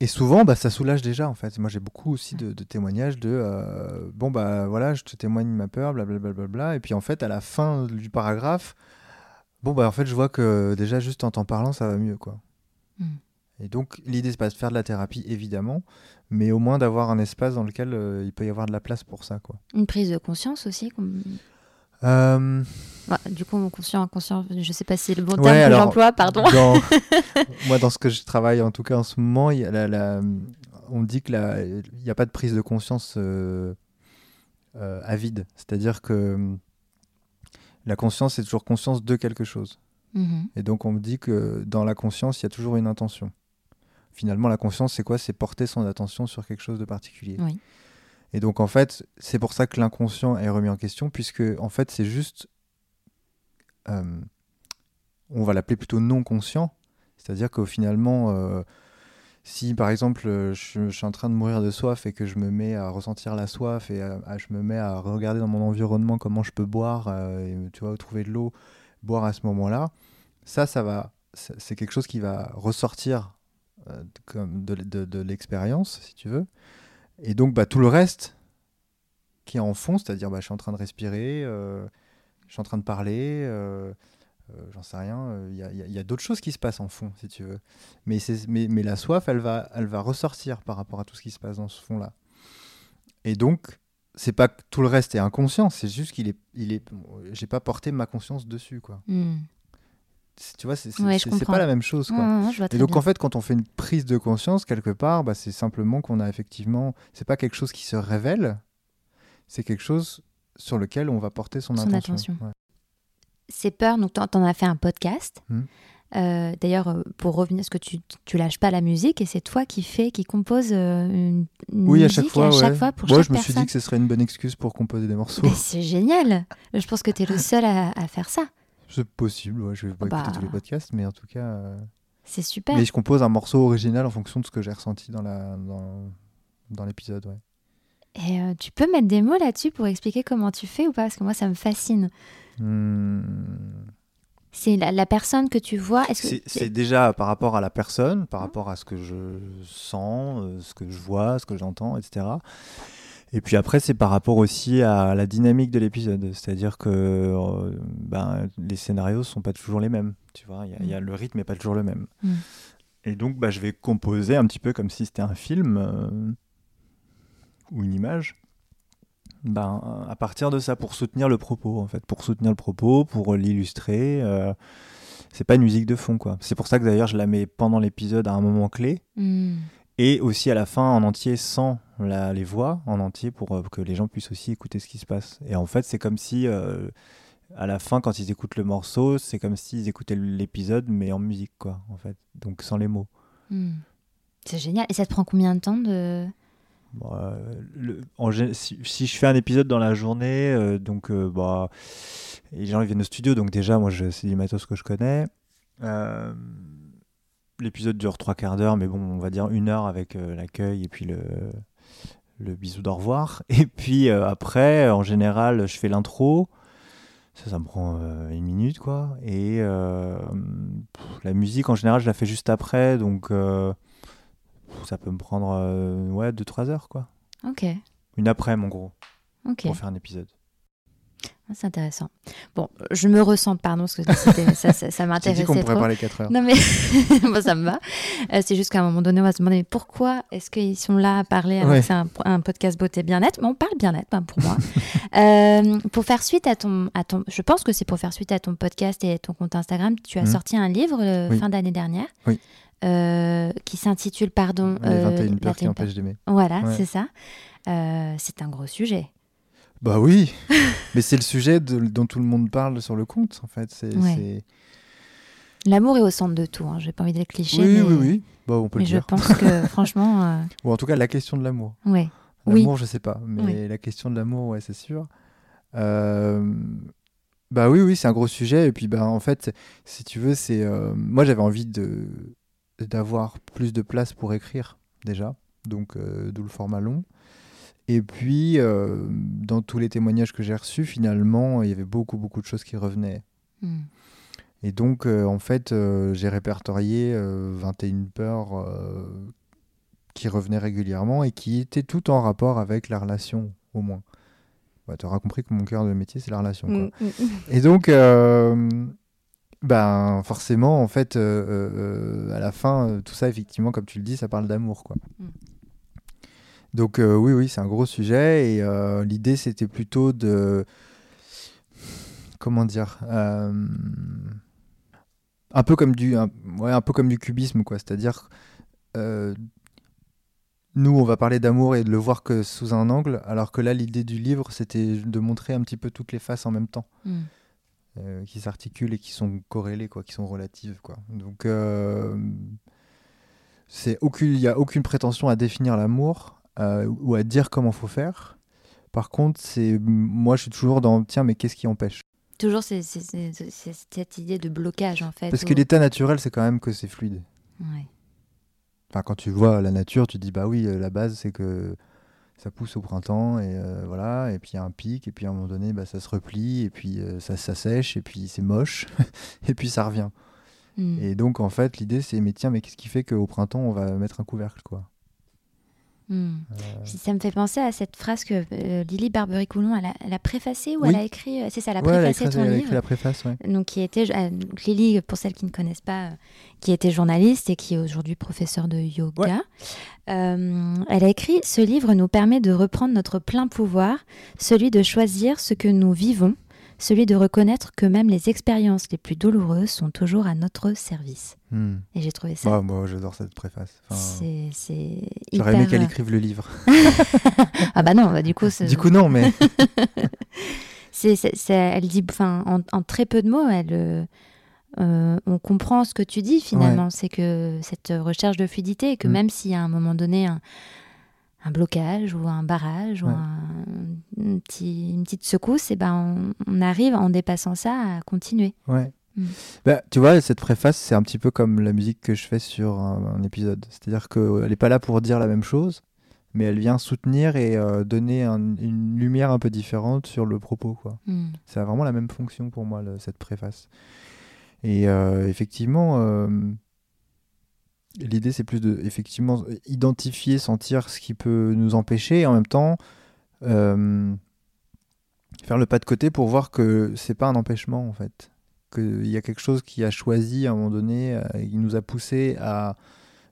et souvent, bah, ça soulage déjà en fait. Moi, j'ai beaucoup aussi de, témoignages de euh, bon bah voilà, je te témoigne ma peur, blablabla. Bla, bla, bla. et puis en fait, à la fin du paragraphe, bon bah en fait, je vois que déjà juste en t'en parlant, ça va mieux quoi. Mm. Et donc l'idée c'est pas de faire de la thérapie évidemment, mais au moins d'avoir un espace dans lequel euh, il peut y avoir de la place pour ça quoi. Une prise de conscience aussi. comme- Euh, Ouais, du coup, conscient, inconscient, je sais pas si c'est le bon Ouais, terme que j'emploie, pardon. dans- moi, dans ce que je travaille, en tout cas en ce moment, y a la- la- on dit que la- n'y a pas de prise de conscience euh, euh, à vide. C'est-à-dire que la conscience, c'est toujours conscience de quelque chose. Mhm. Et donc, on me dit que dans la conscience, il y a toujours une intention. Finalement, la conscience, c'est quoi? C'est porter son attention sur quelque chose de particulier. Oui. Et donc, en fait, c'est pour ça que l'inconscient est remis en question, puisque, en fait, c'est juste. euh, on va l'appeler plutôt non conscient. C'est-à-dire qu'au finalement, euh, si par exemple, euh, je, je suis en train de mourir de soif et que je me mets à ressentir la soif et à- à- je me mets à regarder dans mon environnement comment je peux boire, euh, et, tu vois, trouver de l'eau, boire à ce moment-là, ça, ça va. c'est quelque chose qui va ressortir de- comme de, l'expérience, si tu veux. Et donc, bah, tout le reste qui est en fond, c'est-à-dire bah, je suis en train de respirer, euh, je suis en train de parler, euh, euh, j'en sais rien, il y a, a- a d'autres choses qui se passent en fond, si tu veux. Mais, mais, mais la soif, elle va, elle va ressortir par rapport à tout ce qui se passe dans ce fond-là. Et donc, c'est pas que tout le reste est inconscient, c'est juste qu'il est, il est, j'ai pas porté ma conscience dessus, quoi. Mhm. Tu vois, c'est Ouais, pas la même chose, quoi. Et donc bien. en fait, quand on fait une prise de conscience quelque part, bah, c'est simplement qu'on a effectivement, c'est pas quelque chose qui se révèle, c'est quelque chose sur lequel on va porter son, Son attention. attention. Ouais. Ces peurs, donc t'en as fait un podcast. Mhm. Euh, D'ailleurs, euh, pour revenir, parce que tu, tu lâches pas la musique et c'est toi qui fais, qui compose euh, une, une Oui, à musique chaque fois. ouais. fois pour Moi, chaque je me suis dit que ce serait une bonne excuse pour composer des morceaux. Mais c'est génial. Je pense que tu es le seul à, à faire ça. C'est possible. ouais, je vais pas Bah. écouter tous les podcasts, mais en tout cas, euh, C'est super. Mais je compose un morceau original en fonction de ce que j'ai ressenti dans la dans, dans l'épisode. Ouais. Et euh, tu peux mettre des mots là-dessus pour expliquer comment tu fais ou pas? Parce que moi, ça me fascine. Hmm. C'est la, la personne que tu vois. C'est c'est déjà par rapport à la personne, par rapport à ce que je sens, euh, ce que je vois, ce que j'entends, etc. Et puis après, c'est par rapport aussi à la dynamique de l'épisode. C'est-à-dire que euh, ben, les scénarios sont pas toujours les mêmes. Tu vois, y a- y a- le rythme n'est pas toujours le même. Mm. Et donc, bah, je vais composer un petit peu comme si c'était un film euh, ou une image. Ben, à partir de ça, pour soutenir le propos, en fait, pour soutenir le propos, pour l'illustrer. euh, c'est pas une musique de fond, quoi. C'est pour ça que d'ailleurs, je la mets pendant l'épisode à un moment clé Hmm. et aussi à la fin en entier sans la- les voix en entier pour euh, que les gens puissent aussi écouter ce qui se passe. Et en fait, c'est comme si euh, à la fin, quand ils écoutent le morceau, c'est comme s'ils écoutaient l'épisode mais en musique, quoi, en fait. Donc sans les mots. Hmm. C'est génial. Et ça te prend combien de temps de. Bon, euh, le- en gé- si, si je fais un épisode dans la journée, euh, donc bah, les gens ils viennent au studio, donc déjà moi c'est du matos que je connais. Euh, L'épisode dure trois quarts d'heure, mais bon, on va dire une heure avec euh, l'accueil et puis le, le bisou d'au revoir. Et puis euh, après, en général, je fais l'intro. Ça, ça me prend euh, une minute, quoi. Et euh, pff, la musique, en général, je la fais juste après, donc ça peut me prendre ouais, 2-3 heures, quoi. Ok. Une après-midi, en gros, Ok. pour faire un épisode. Ah, C'est intéressant. Bon, je me ressens, pardon, parce que ça, ça, ça m'intéressait qu'on pourrait trop. parler 4 heures. Non mais bon, ça me va. Euh, c'est juste qu'à un moment donné, on va se demander mais pourquoi est-ce qu'ils sont là à parler Ouais. c'est un, un podcast beauté bien-être? Mais on parle bien-être, ben, pour moi. Euh, pour faire suite à ton, à ton, je pense que c'est pour faire suite à ton podcast et ton compte Instagram. Tu as Mhm. sorti un livre euh, Oui. fin d'année dernière. Oui. qui s'intitule pardon Les euh, 21 peurs qui 21 empêchent d'aimer. voilà Ouais. c'est ça c'est un gros sujet Bah oui, mais c'est le sujet de- dont tout le monde parle sur le compte, en fait. C'est, Ouais. l'amour est au centre de tout hein. j'ai pas envie d'être cliché Oui, mais, oui, oui. Bah, on peut mais le je dire. pense que franchement euh, Ou en tout cas, la question de l'amour. ouais Oui. L'amour, je sais pas, mais Oui. la question de l'amour, ouais, c'est sûr. Euh, Bah oui, oui, c'est un gros sujet. Et puis, bah, en fait, si tu veux, c'est. euh, Moi, j'avais envie de d'avoir plus de place pour écrire, déjà. Donc, d'où le format long. Et puis, euh, dans tous les témoignages que j'ai reçus, finalement, il y avait beaucoup, beaucoup de choses qui revenaient. Hmm. Et donc, euh, en fait, euh, j'ai répertorié euh, 21 peurs qui revenaient régulièrement et qui étaient tout en rapport avec la relation, au moins. tu auras compris que mon cœur de métier, c'est la relation. quoi. Mm, mm, mm. Et donc, ben, forcément, en fait, à la fin, tout ça, effectivement, comme tu le dis, ça parle d'amour. quoi. Mm. Donc, euh, oui, oui, c'est un gros sujet. Et euh, l'idée, c'était plutôt de. Comment dire euh, un peu comme du un, ouais, un peu comme du cubisme quoi c'est-à-dire nous on va parler d'amour et de le voir que sous un angle alors que là l'idée du livre c'était de montrer un petit peu toutes les faces en même temps Mm. qui s'articulent et qui sont corrélées quoi qui sont relatives quoi donc c'est aucune il y a aucune prétention à définir l'amour ou à dire comment faut faire par contre c'est moi je suis toujours dans tiens mais qu'est-ce qui empêche? Toujours c'est, cette idée de blocage en fait. parce où- que l'état naturel c'est quand même que c'est fluide Ouais. Enfin, quand tu vois la nature, tu dis bah oui, euh, la base c'est que ça pousse au printemps et euh, voilà, et puis il y a un pic, et puis à un moment donné, bah, ça se replie, et puis euh, ça, ça sèche, et puis c'est moche, et puis ça revient. Mm. Et donc en fait, l'idée c'est mais tiens, mais qu'est-ce qui fait qu'au printemps on va mettre un couvercle quoi? Mm. Euh, Ça me fait penser à cette phrase que euh, Lily Barbery-Coulon, elle a, elle a préfacée ou Oui. elle a écrit, euh, c'est ça, elle a ouais, elle a préfacé écrit, ton elle a livre. la préface, ouais. donc qui était euh, donc Lily pour celles qui ne connaissent pas qui était journaliste et qui est aujourd'hui professeure de yoga Ouais. Elle a écrit ce livre nous permet de reprendre notre plein pouvoir celui de choisir ce que nous vivons celui de reconnaître que même les expériences les plus douloureuses sont toujours à notre service Hmm. et j'ai trouvé ça Ouais, moi j'adore cette préface. Enfin, c'est J'aurais aimé hyper- qu'elle écrive le livre. ah bah non bah du coup c'est- Du coup non, mais C'est, elle dit, enfin, en, en très peu de mots, elle, euh, euh, on comprend ce que tu dis finalement. C'est que cette recherche de fluidité, que Mm. même s'il y a à un moment donné un, un blocage ou un barrage ou un, une petite secousse, et ben on, on arrive en dépassant ça à continuer. ouais. Mm. Bah, tu vois, cette préface, c'est un petit peu comme la musique que je fais sur un, un épisode. C'est-à-dire qu'elle n'est pas là pour dire la même chose, mais elle vient soutenir et euh, donner un- une lumière un peu différente sur le propos. Quoi. Mm. Ça a vraiment la même fonction pour moi, le- cette préface. Et euh, effectivement, euh, l'idée, c'est plus de effectivement identifier, sentir ce qui peut nous empêcher, et en même temps euh, faire le pas de côté pour voir que c'est pas un empêchement en fait, qu'il y a quelque chose qui a choisi à un moment donné, euh, qui nous a poussé à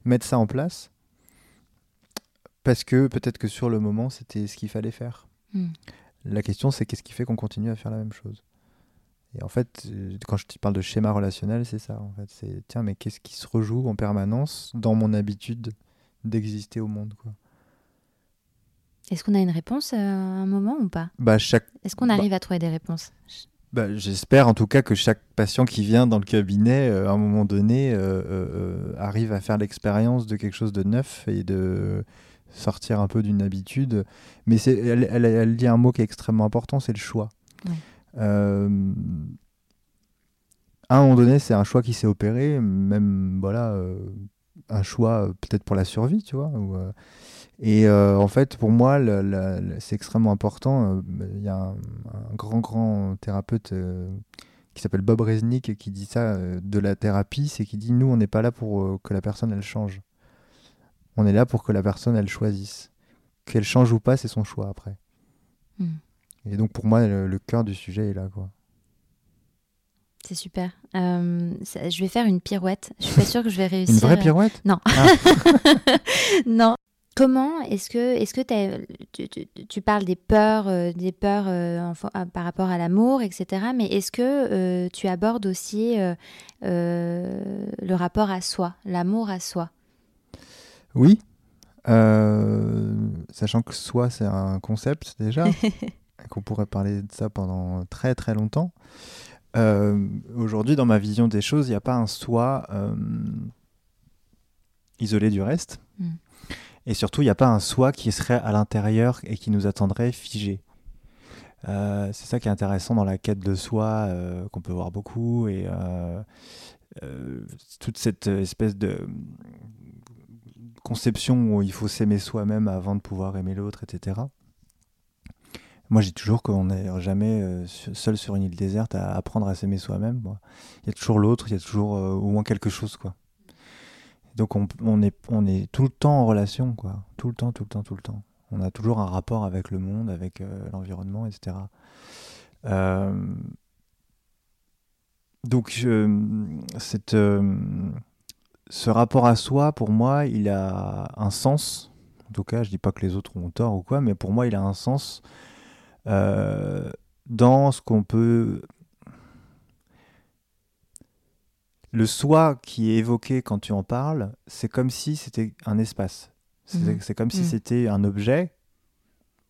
mettre ça en place, parce que peut-être que sur le moment, c'était ce qu'il fallait faire. Mm. La question, c'est qu'est-ce qui fait qu'on continue à faire la même chose? Et en fait, euh, quand je te parle de schéma relationnel, c'est ça. En fait, c'est tiens, mais qu'est-ce qui se rejoue en permanence dans mon habitude d'exister au monde quoi? Est-ce qu'on a une réponse euh, à un moment ou pas? Bah chaque, Est-ce qu'on Bah. arrive à trouver des réponses? Bah, j'espère en tout cas que chaque patient qui vient dans le cabinet, euh, à un moment donné, euh, euh, euh, arrive à faire l'expérience de quelque chose de neuf et de sortir un peu d'une habitude. Mais elle, elle dit un mot qui est extrêmement important, c'est le choix. Ouais. Euh, à un moment donné, c'est un choix qui s'est opéré, même voilà, euh, un choix euh, peut-être pour la survie, tu vois. et en fait, pour moi, c'est extrêmement important. Il y a un, grand, grand thérapeute qui s'appelle Bob Resnick qui dit ça de la thérapie, c'est qu'il dit nous, on n'est pas là pour que la personne elle change. On est là pour que la personne elle choisisse. Qu'elle change ou pas, c'est son choix après. Mm. Et donc pour moi, le, le cœur du sujet est là, quoi. C'est super. Euh, ça- je vais faire une pirouette. Je suis pas sûre que je vais réussir. Une vraie pirouette? Non. Ah. non. Comment est-ce que, est-ce que tu, tu- tu parles des peurs, euh, des peurs euh, en par rapport à l'amour, etc. Mais est-ce que euh, tu abordes aussi euh, euh, le rapport à soi, l'amour à soi? Oui. Euh, sachant que soi, c'est un concept déjà, qu'on pourrait parler de ça pendant très très longtemps. Euh, Aujourd'hui, dans ma vision des choses, il n'y a pas un soi euh, isolé du reste. Mm. Et surtout, il n'y a pas un soi qui serait à l'intérieur et qui nous attendrait figé. Euh, c'est ça qui est intéressant dans la quête de soi, qu'on peut voir beaucoup, et toute cette espèce de conception où il faut s'aimer soi-même avant de pouvoir aimer l'autre, etc. Moi, j'ai toujours qu'on n'est jamais euh, seul sur une île déserte à apprendre à s'aimer soi-même. Il y a toujours l'autre, il y a toujours euh, au moins quelque chose, quoi. Donc on, est, on est tout le temps en relation, quoi. Tout le temps, tout le temps, tout le temps. On a toujours un rapport avec le monde, avec euh, l'environnement, etc. Donc, cette, ce rapport à soi, pour moi, il a un sens. En tout cas, je dis pas que les autres ont tort ou quoi, mais pour moi, il a un sens euh, dans ce qu'on peut. Le soi qui est évoqué quand tu en parles, c'est comme si c'était un espace. C'est Mhm. comme si Mhm. c'était un objet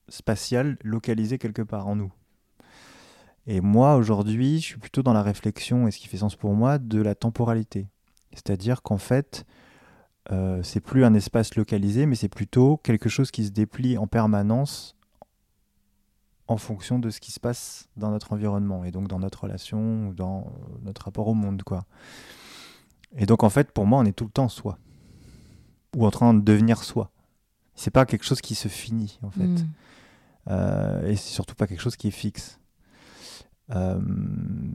spatial localisé quelque part en nous. Et moi, aujourd'hui, je suis plutôt dans la réflexion, et ce qui fait sens pour moi, de la temporalité. C'est-à-dire qu'en fait, euh, c'est plus un espace localisé, mais c'est plutôt quelque chose qui se déplie en permanence en fonction de ce qui se passe dans notre environnement, et donc dans notre relation, ou dans euh, notre rapport au monde. quoi. Et donc, en fait, pour moi, on est tout le temps soi, ou en train de devenir soi. C'est pas quelque chose qui se finit, en fait. Mm. Euh, et c'est surtout pas quelque chose qui est fixe. Euh,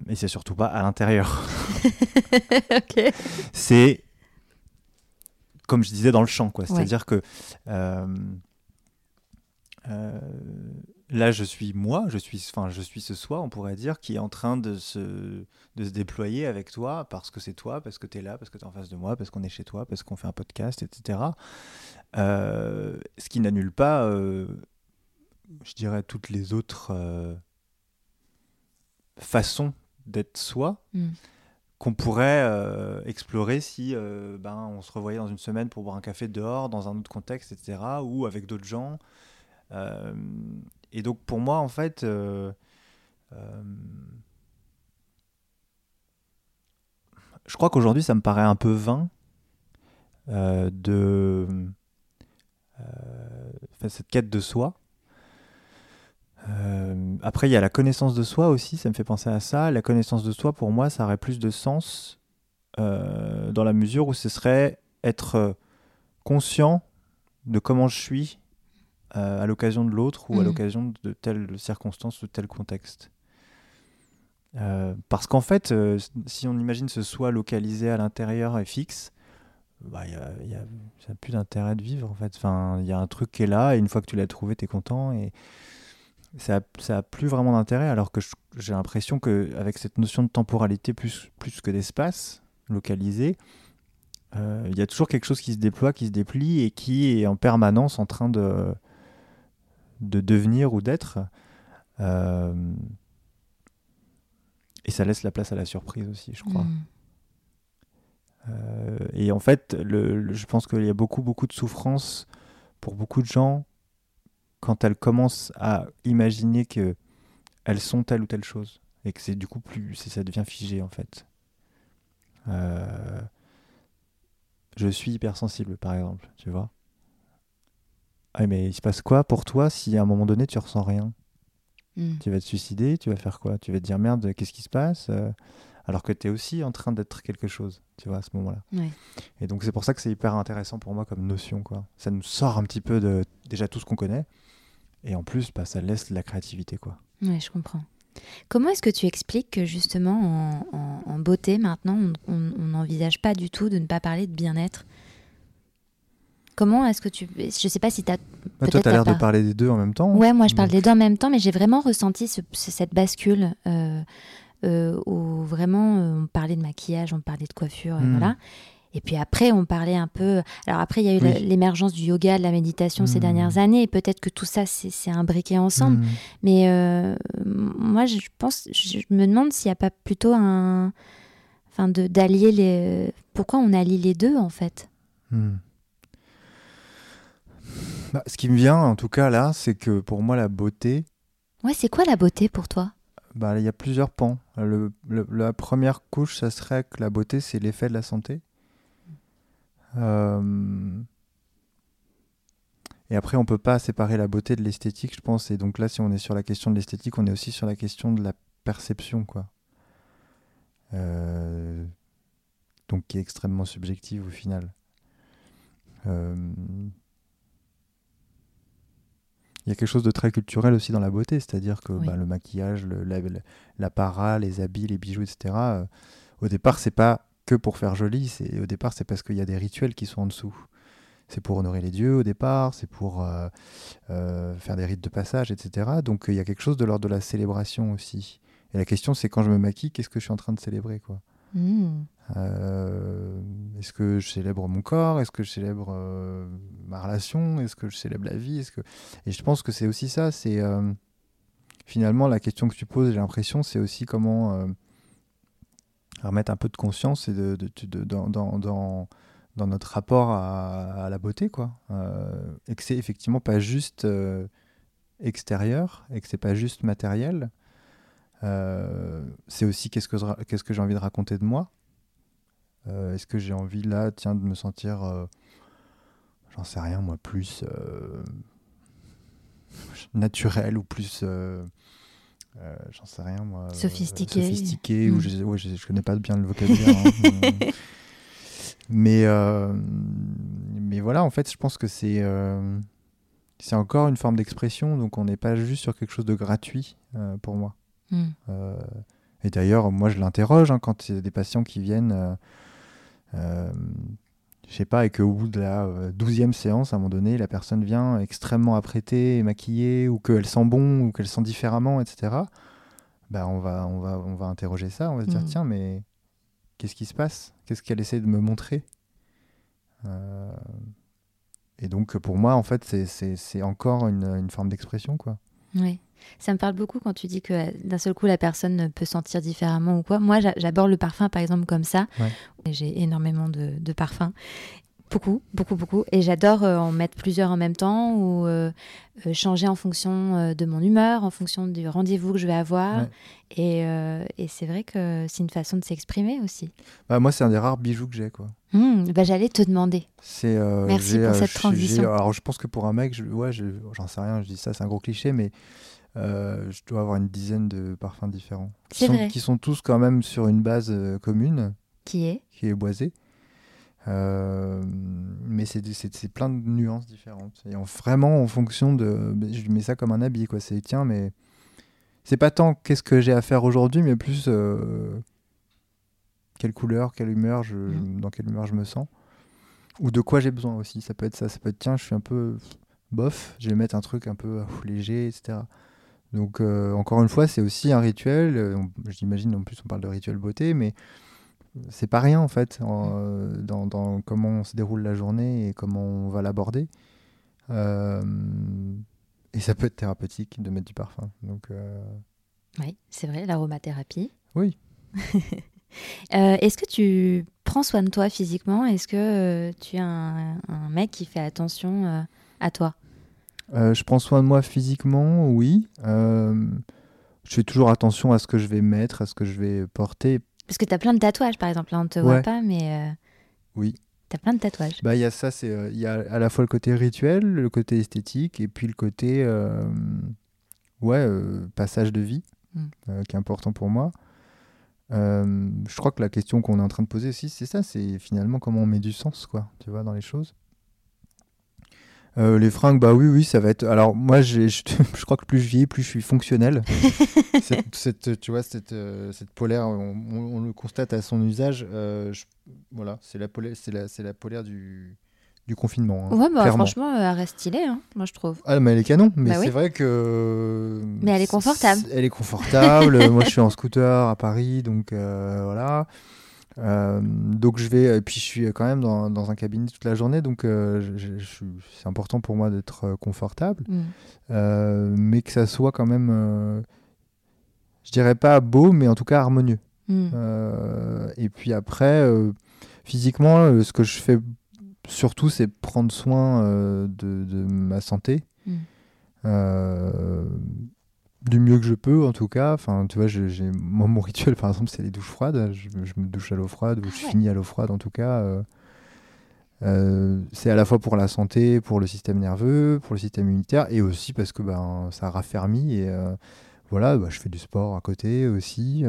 et c'est surtout pas à l'intérieur. c'est comme je disais dans le champ, quoi. Ouais. C'est-à-dire que euh, là, je suis moi, je suis, enfin, je suis ce soi, on pourrait dire, qui est en train de se, de se déployer avec toi parce que c'est toi, parce que tu es là, parce que tu es en face de moi, parce qu'on est chez toi, parce qu'on fait un podcast, etc. Euh, ce qui n'annule pas, euh, je dirais, toutes les autres euh, façons d'être soi Mm. qu'on pourrait euh, explorer si euh, ben, on se revoyait dans une semaine pour boire un café dehors, dans un autre contexte, etc., ou avec d'autres gens. Euh, et donc pour moi, en fait, euh, euh, je crois qu'aujourd'hui, ça me paraît un peu vain euh, de cette quête de soi. Après, il y a la connaissance de soi aussi, ça me fait penser à ça. La connaissance de soi, pour moi, ça aurait plus de sens dans la mesure où ce serait être conscient de comment je suis à l'occasion de l'autre ou à Mhm. l'occasion de telle circonstance ou tel contexte. Euh, parce qu'en fait, euh, si on imagine ce soi localisé à l'intérieur et fixe, bah, y a, y a- ça n'a plus d'intérêt de vivre en fait. Enfin, il y a un truc qui est là et une fois que tu l'as trouvé, tu es content et ça a, ça plus vraiment d'intérêt. Alors que j'ai l'impression qu'avec cette notion de temporalité plus, plus que d'espace localisé, euh, il y a toujours quelque chose qui se déploie, qui se déplie et qui est en permanence en train de, de devenir ou d'être. Euh, et ça laisse la place à la surprise aussi, je crois. Mm. Euh, et en fait, le, le- je pense qu'il y a beaucoup, beaucoup de souffrance pour beaucoup de gens quand elles commencent à imaginer que elles sont telle ou telle chose et que c'est du coup plus, c'est- ça devient figé en fait. Euh, je suis hypersensible, par exemple, tu vois. Ah, mais il se passe quoi pour toi si à un moment donné tu ressens rien? Mm. Tu vas te suicider, tu vas faire quoi? Tu vas te dire merde, qu'est-ce qui se passe? Euh, Alors que tu es aussi en train d'être quelque chose, tu vois, à ce moment-là. Ouais. Et donc c'est pour ça que c'est hyper intéressant pour moi comme notion, quoi. Ça nous sort un petit peu de déjà tout ce qu'on connaît, et en plus, bah, ça laisse de la créativité, quoi. Ouais, je comprends. Comment est-ce que tu expliques que justement en, en- en beauté maintenant on- on n'envisage pas du tout de ne pas parler de bien-être? Comment est-ce que tu... Je sais pas si tu as... Bah, toi, tu as l'air de parler des deux en même temps. Ouais, moi je parle Donc, des deux en même temps, mais j'ai vraiment ressenti ce- ce- cette bascule euh, euh, où vraiment euh, on parlait de maquillage, on parlait de coiffure, et Mm. voilà. Et puis après, on parlait un peu. Alors après, il y a eu Oui. l'émergence du yoga, de la méditation ces Mm. dernières années, et peut-être que tout ça c'est c'est imbriqué ensemble. hmm. Mais moi, je pense, je me demande s'il n'y a pas plutôt un, enfin, de d'allier les. Pourquoi on allie les deux en fait? Hmm. Bah, ce qui me vient, en tout cas, là, c'est que pour moi, la beauté, Ouais, c'est quoi la beauté pour toi? bah, il y a plusieurs pans. Le- le- la première couche, ça serait que la beauté, c'est l'effet de la santé. Euh, Et après, on peut pas séparer la beauté de l'esthétique, je pense. Et donc là, si on est sur la question de l'esthétique, on est aussi sur la question de la perception, quoi. Euh, Donc, qui est extrêmement subjective au final. Euh, Il y a quelque chose de très culturel aussi dans la beauté, c'est-à-dire que Oui. bah, le maquillage, le, la- l'apparat, les habits, les bijoux, etc. euh, au départ, c'est pas que pour faire joli. C'est au départ, c'est parce qu'il y a des rituels qui sont en dessous. C'est pour honorer les dieux au départ, c'est pour euh, euh, faire des rites de passage, etc. Donc il y a quelque chose de l'ordre de la célébration aussi. Et la question, c'est quand je me maquille, qu'est-ce que je suis en train de célébrer, quoi? Hmm. euh, Est-ce que je célèbre mon corps? Est-ce que je célèbre euh, ma relation? Est-ce que je célèbre la vie? Que... Et je pense que c'est aussi ça. C'est euh, finalement la question que tu poses. J'ai l'impression, c'est aussi comment remettre un peu de conscience et de, dans, dans, dans, dans notre rapport à, à la beauté, quoi. Et que c'est effectivement pas juste extérieur et que c'est pas juste matériel. Euh, c'est aussi qu'est-ce que, qu'est-ce j'ai envie de raconter de moi. Euh, Est-ce que j'ai envie là, tiens, de me sentir, euh, j'en sais rien, moi, plus naturel ou plus, euh, j'en sais rien, moi, euh, Sophistiqué. sophistiqué, Mm. ou je, ouais, je, je connais pas bien le vocabulaire. hein, mais, euh, mais voilà, en fait, je pense que c'est c'est encore une forme d'expression, donc on n'est pas juste sur quelque chose de gratuit pour moi. Hmm. Euh, et d'ailleurs, moi, je l'interroge hein, quand il y a des patients qui viennent, euh, euh, je sais pas, et qu'au bout de la euh, douzième séance, à un moment donné, la personne vient extrêmement apprêtée et maquillée, ou qu'elle sent bon, ou qu'elle sent différemment, etc. Bah, on va, on va, on va interroger ça. On va se dire, Mm. tiens, mais qu'est-ce qui se passe? Qu'est-ce qu'elle essaie de me montrer? Euh, Et donc, pour moi, en fait, c'est- encore une, une forme d'expression, quoi. Ouais. Ça me parle beaucoup quand tu dis que euh, d'un seul coup la personne peut sentir différemment ou quoi. Moi, j'a- j'aborde le parfum par exemple comme ça. Ouais. J'ai énormément de, de parfums. Beaucoup, beaucoup, beaucoup. Et j'adore euh, en mettre plusieurs en même temps ou euh, euh, changer en fonction de mon humeur, en fonction du rendez-vous que je vais avoir. Ouais. Et, et c'est vrai que c'est une façon de s'exprimer aussi. Bah, moi, c'est un des rares bijoux que j'ai, quoi. Hmm, bah, J'allais te demander. Merci pour cette transition. alors, je pense que pour un mec, je, ouais, je- j'en sais rien, je dis ça, c'est un gros cliché, mais je dois avoir une dizaine de parfums différents. Qui sont, vrai. qui sont tous quand même sur une base euh, commune, Qui est qui est boisée. Euh, mais c'est plein de nuances différentes. Et en- vraiment en fonction de. Je lui mets ça comme un habit, quoi. C'est tiens, mais. C'est pas tant qu'est-ce que j'ai à faire aujourd'hui, mais plus. euh, quelle couleur, quelle humeur, je, Mhm. dans quelle humeur je me sens. Ou de quoi j'ai besoin aussi. Ça peut être ça. Ça peut être tiens, je suis un peu bof, je vais mettre un truc un peu euh, léger, etc. Donc, euh, encore une fois, c'est aussi un rituel. Euh, on- J'imagine, en plus, on parle de rituel beauté, mais c'est pas rien, en fait, en, euh, dans, dans comment se déroule la journée et comment on va l'aborder. Euh, et ça peut être thérapeutique de mettre du parfum. Donc, Oui, c'est vrai, l'aromathérapie. Oui. Est-ce que tu prends soin de toi physiquement? Est-ce que tu es un, un mec qui fait attention à toi? Euh, je prends soin de moi physiquement, oui. Euh, je fais toujours attention à ce que je vais mettre, à ce que je vais porter. Parce que tu as plein de tatouages, par exemple. Là, on ne te voit pas, mais euh, Oui. tu as plein de tatouages. Bah, il y a ça, c'est il y a à la fois le côté rituel, le côté esthétique, et puis le côté ouais passage de vie, Mm. euh, qui est important pour moi. Euh, je crois que la question qu'on est en train de poser aussi, c'est ça, c'est finalement comment on met du sens, quoi, tu vois, dans les choses. Euh, les fringues, bah oui, oui, ça va être. Alors moi, je, je crois que plus je vieillis, plus je suis fonctionnel. cette, cette- tu vois, cette, euh, cette polaire, on, on- on le constate à son usage. euh, je- voilà, c'est la polaire, c'est la, c'est la polaire du, du confinement. hein, Ouais, bah, franchement, elle reste stylée, hein, moi, je trouve. Ah, mais elle est canon, mais Bah oui. c'est vrai que. Mais elle est confortable. Elle est confortable. Moi, je suis en scooter à Paris, donc euh, voilà. Euh, donc je vais, et puis je suis quand même dans, dans un cabinet toute la journée, donc euh, c'est important pour moi d'être euh, confortable, Mm. euh, mais que ça soit quand même, euh, je dirais pas beau, mais en tout cas harmonieux. Mm. Euh, et puis après, euh, physiquement, euh, ce que je fais surtout, c'est prendre soin euh, de, de ma santé. Mm. Euh, du mieux que je peux, en tout cas. Enfin, tu vois, j'ai moi, mon rituel, par exemple, c'est les douches froides. Je, je me douche à l'eau froide ou Ah je finis à l'eau froide, en tout cas. euh, euh, c'est à la fois pour la santé, pour le système nerveux, pour le système immunitaire, et aussi parce que ben, ça raffermit. Et euh, voilà, bah, je fais du sport à côté aussi.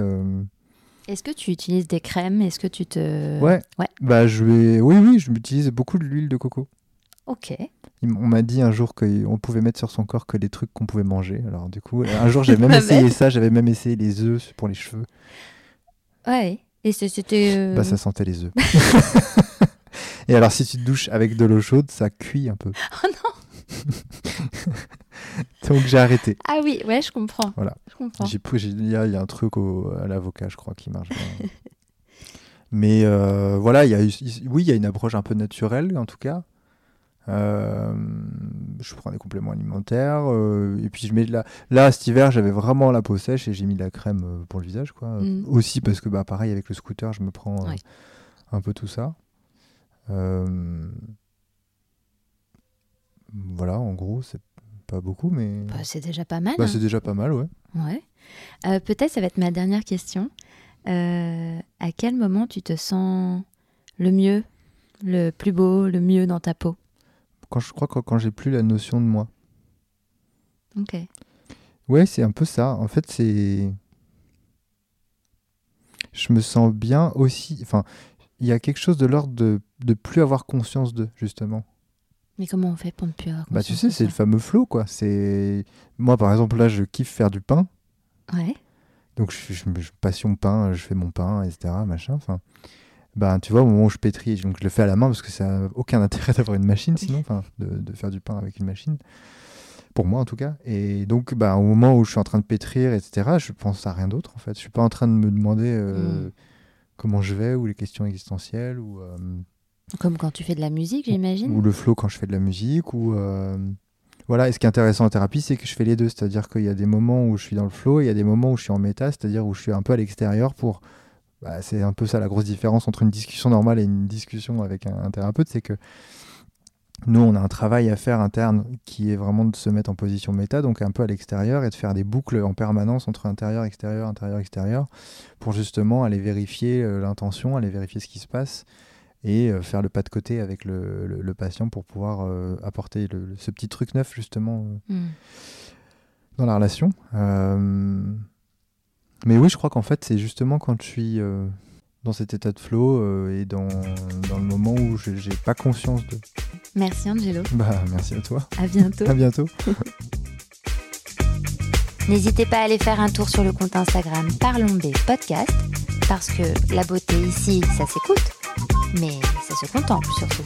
Est-ce que tu utilises des crèmes? Est-ce que tu te... Ouais. Ouais. Bah, je vais... Oui, oui, je utilise beaucoup de l'huile de coco. Ok. On m'a dit un jour qu'on pouvait mettre sur son corps que des trucs qu'on pouvait manger. Alors, du coup, un jour, j'ai même essayé ça. J'avais même essayé les œufs pour les cheveux. Ouais. Et c'était... euh, Bah, ça sentait les œufs. Et alors, si tu te douches avec de l'eau chaude, ça cuit un peu. Oh non Donc, j'ai arrêté. Ah oui, ouais, je comprends. Voilà. Je comprends. J'ai Il y, a il y a un truc au- à l'avocat, je crois, qui marche. Mais euh, voilà, il y a, oui, il y a une approche un peu naturelle, en tout cas. Euh, je prends des compléments alimentaires. euh, et puis, je mets de la... là, cet hiver, j'avais vraiment la peau sèche et j'ai mis de la crème euh, pour le visage. Quoi. Mm. Aussi parce que, bah, pareil, avec le scooter, je me prends euh, Ouais. un peu tout ça. Voilà, en gros, c'est pas beaucoup, mais Bah, c'est déjà pas mal. bah, hein. c'est déjà pas mal, ouais. Ouais. Peut-être ça va être ma dernière question. À quel moment tu te sens le mieux, le plus beau, le mieux dans ta peau? Quand je crois que quand j'ai plus la notion de moi. Ok. Ouais, c'est un peu ça. En fait, c'est. Je me sens bien aussi. Enfin, il y a quelque chose de l'ordre de, de plus avoir conscience de, justement. Mais comment on fait pour ne plus avoir Bah, tu conscience sais, c'est le fameux flow, quoi. C'est. Moi, par exemple, là, je kiffe faire du pain. Ouais. Donc, je, je, je passion pain, je fais mon pain, etc. Machin. Enfin. Ben, tu vois, au moment où je pétris, donc je le fais à la main parce que ça n'a aucun intérêt d'avoir une machine sinon, enfin, de, de faire du pain avec une machine. Pour moi, en tout cas. Et donc, ben, au moment où je suis en train de pétrir, etc., je pense à rien d'autre, en fait. Je suis pas en train de me demander euh, Mm. comment je vais ou les questions existentielles ou, euh, Comme quand tu fais de la musique, j'imagine. ou le flow quand je fais de la musique ou. euh, Voilà, et ce qui est intéressant en thérapie, c'est que je fais les deux. C'est-à-dire qu'il y a des moments où je suis dans le flow et il y a des moments où je suis en méta, c'est-à-dire où je suis un peu à l'extérieur pour. Bah, c'est un peu ça la grosse différence entre une discussion normale et une discussion avec un, un thérapeute, c'est que nous, on a un travail à faire interne qui est vraiment de se mettre en position méta, donc un peu à l'extérieur, et de faire des boucles en permanence entre intérieur, extérieur, intérieur, extérieur, pour justement aller vérifier euh, l'intention, aller vérifier ce qui se passe, et euh, faire le pas de côté avec le, le- le patient pour pouvoir euh, apporter le- ce petit truc neuf, justement, euh, Mm. dans la relation. Mais oui, je crois qu'en fait, c'est justement quand je suis dans cet état de flow et dans, dans, le moment où j'ai pas conscience de. Merci Angelo. Bah, merci à toi. À bientôt. à bientôt. N'hésitez pas à aller faire un tour sur le compte Instagram Parlons B Podcast, parce que la beauté ici, ça s'écoute, mais ça se contemple surtout.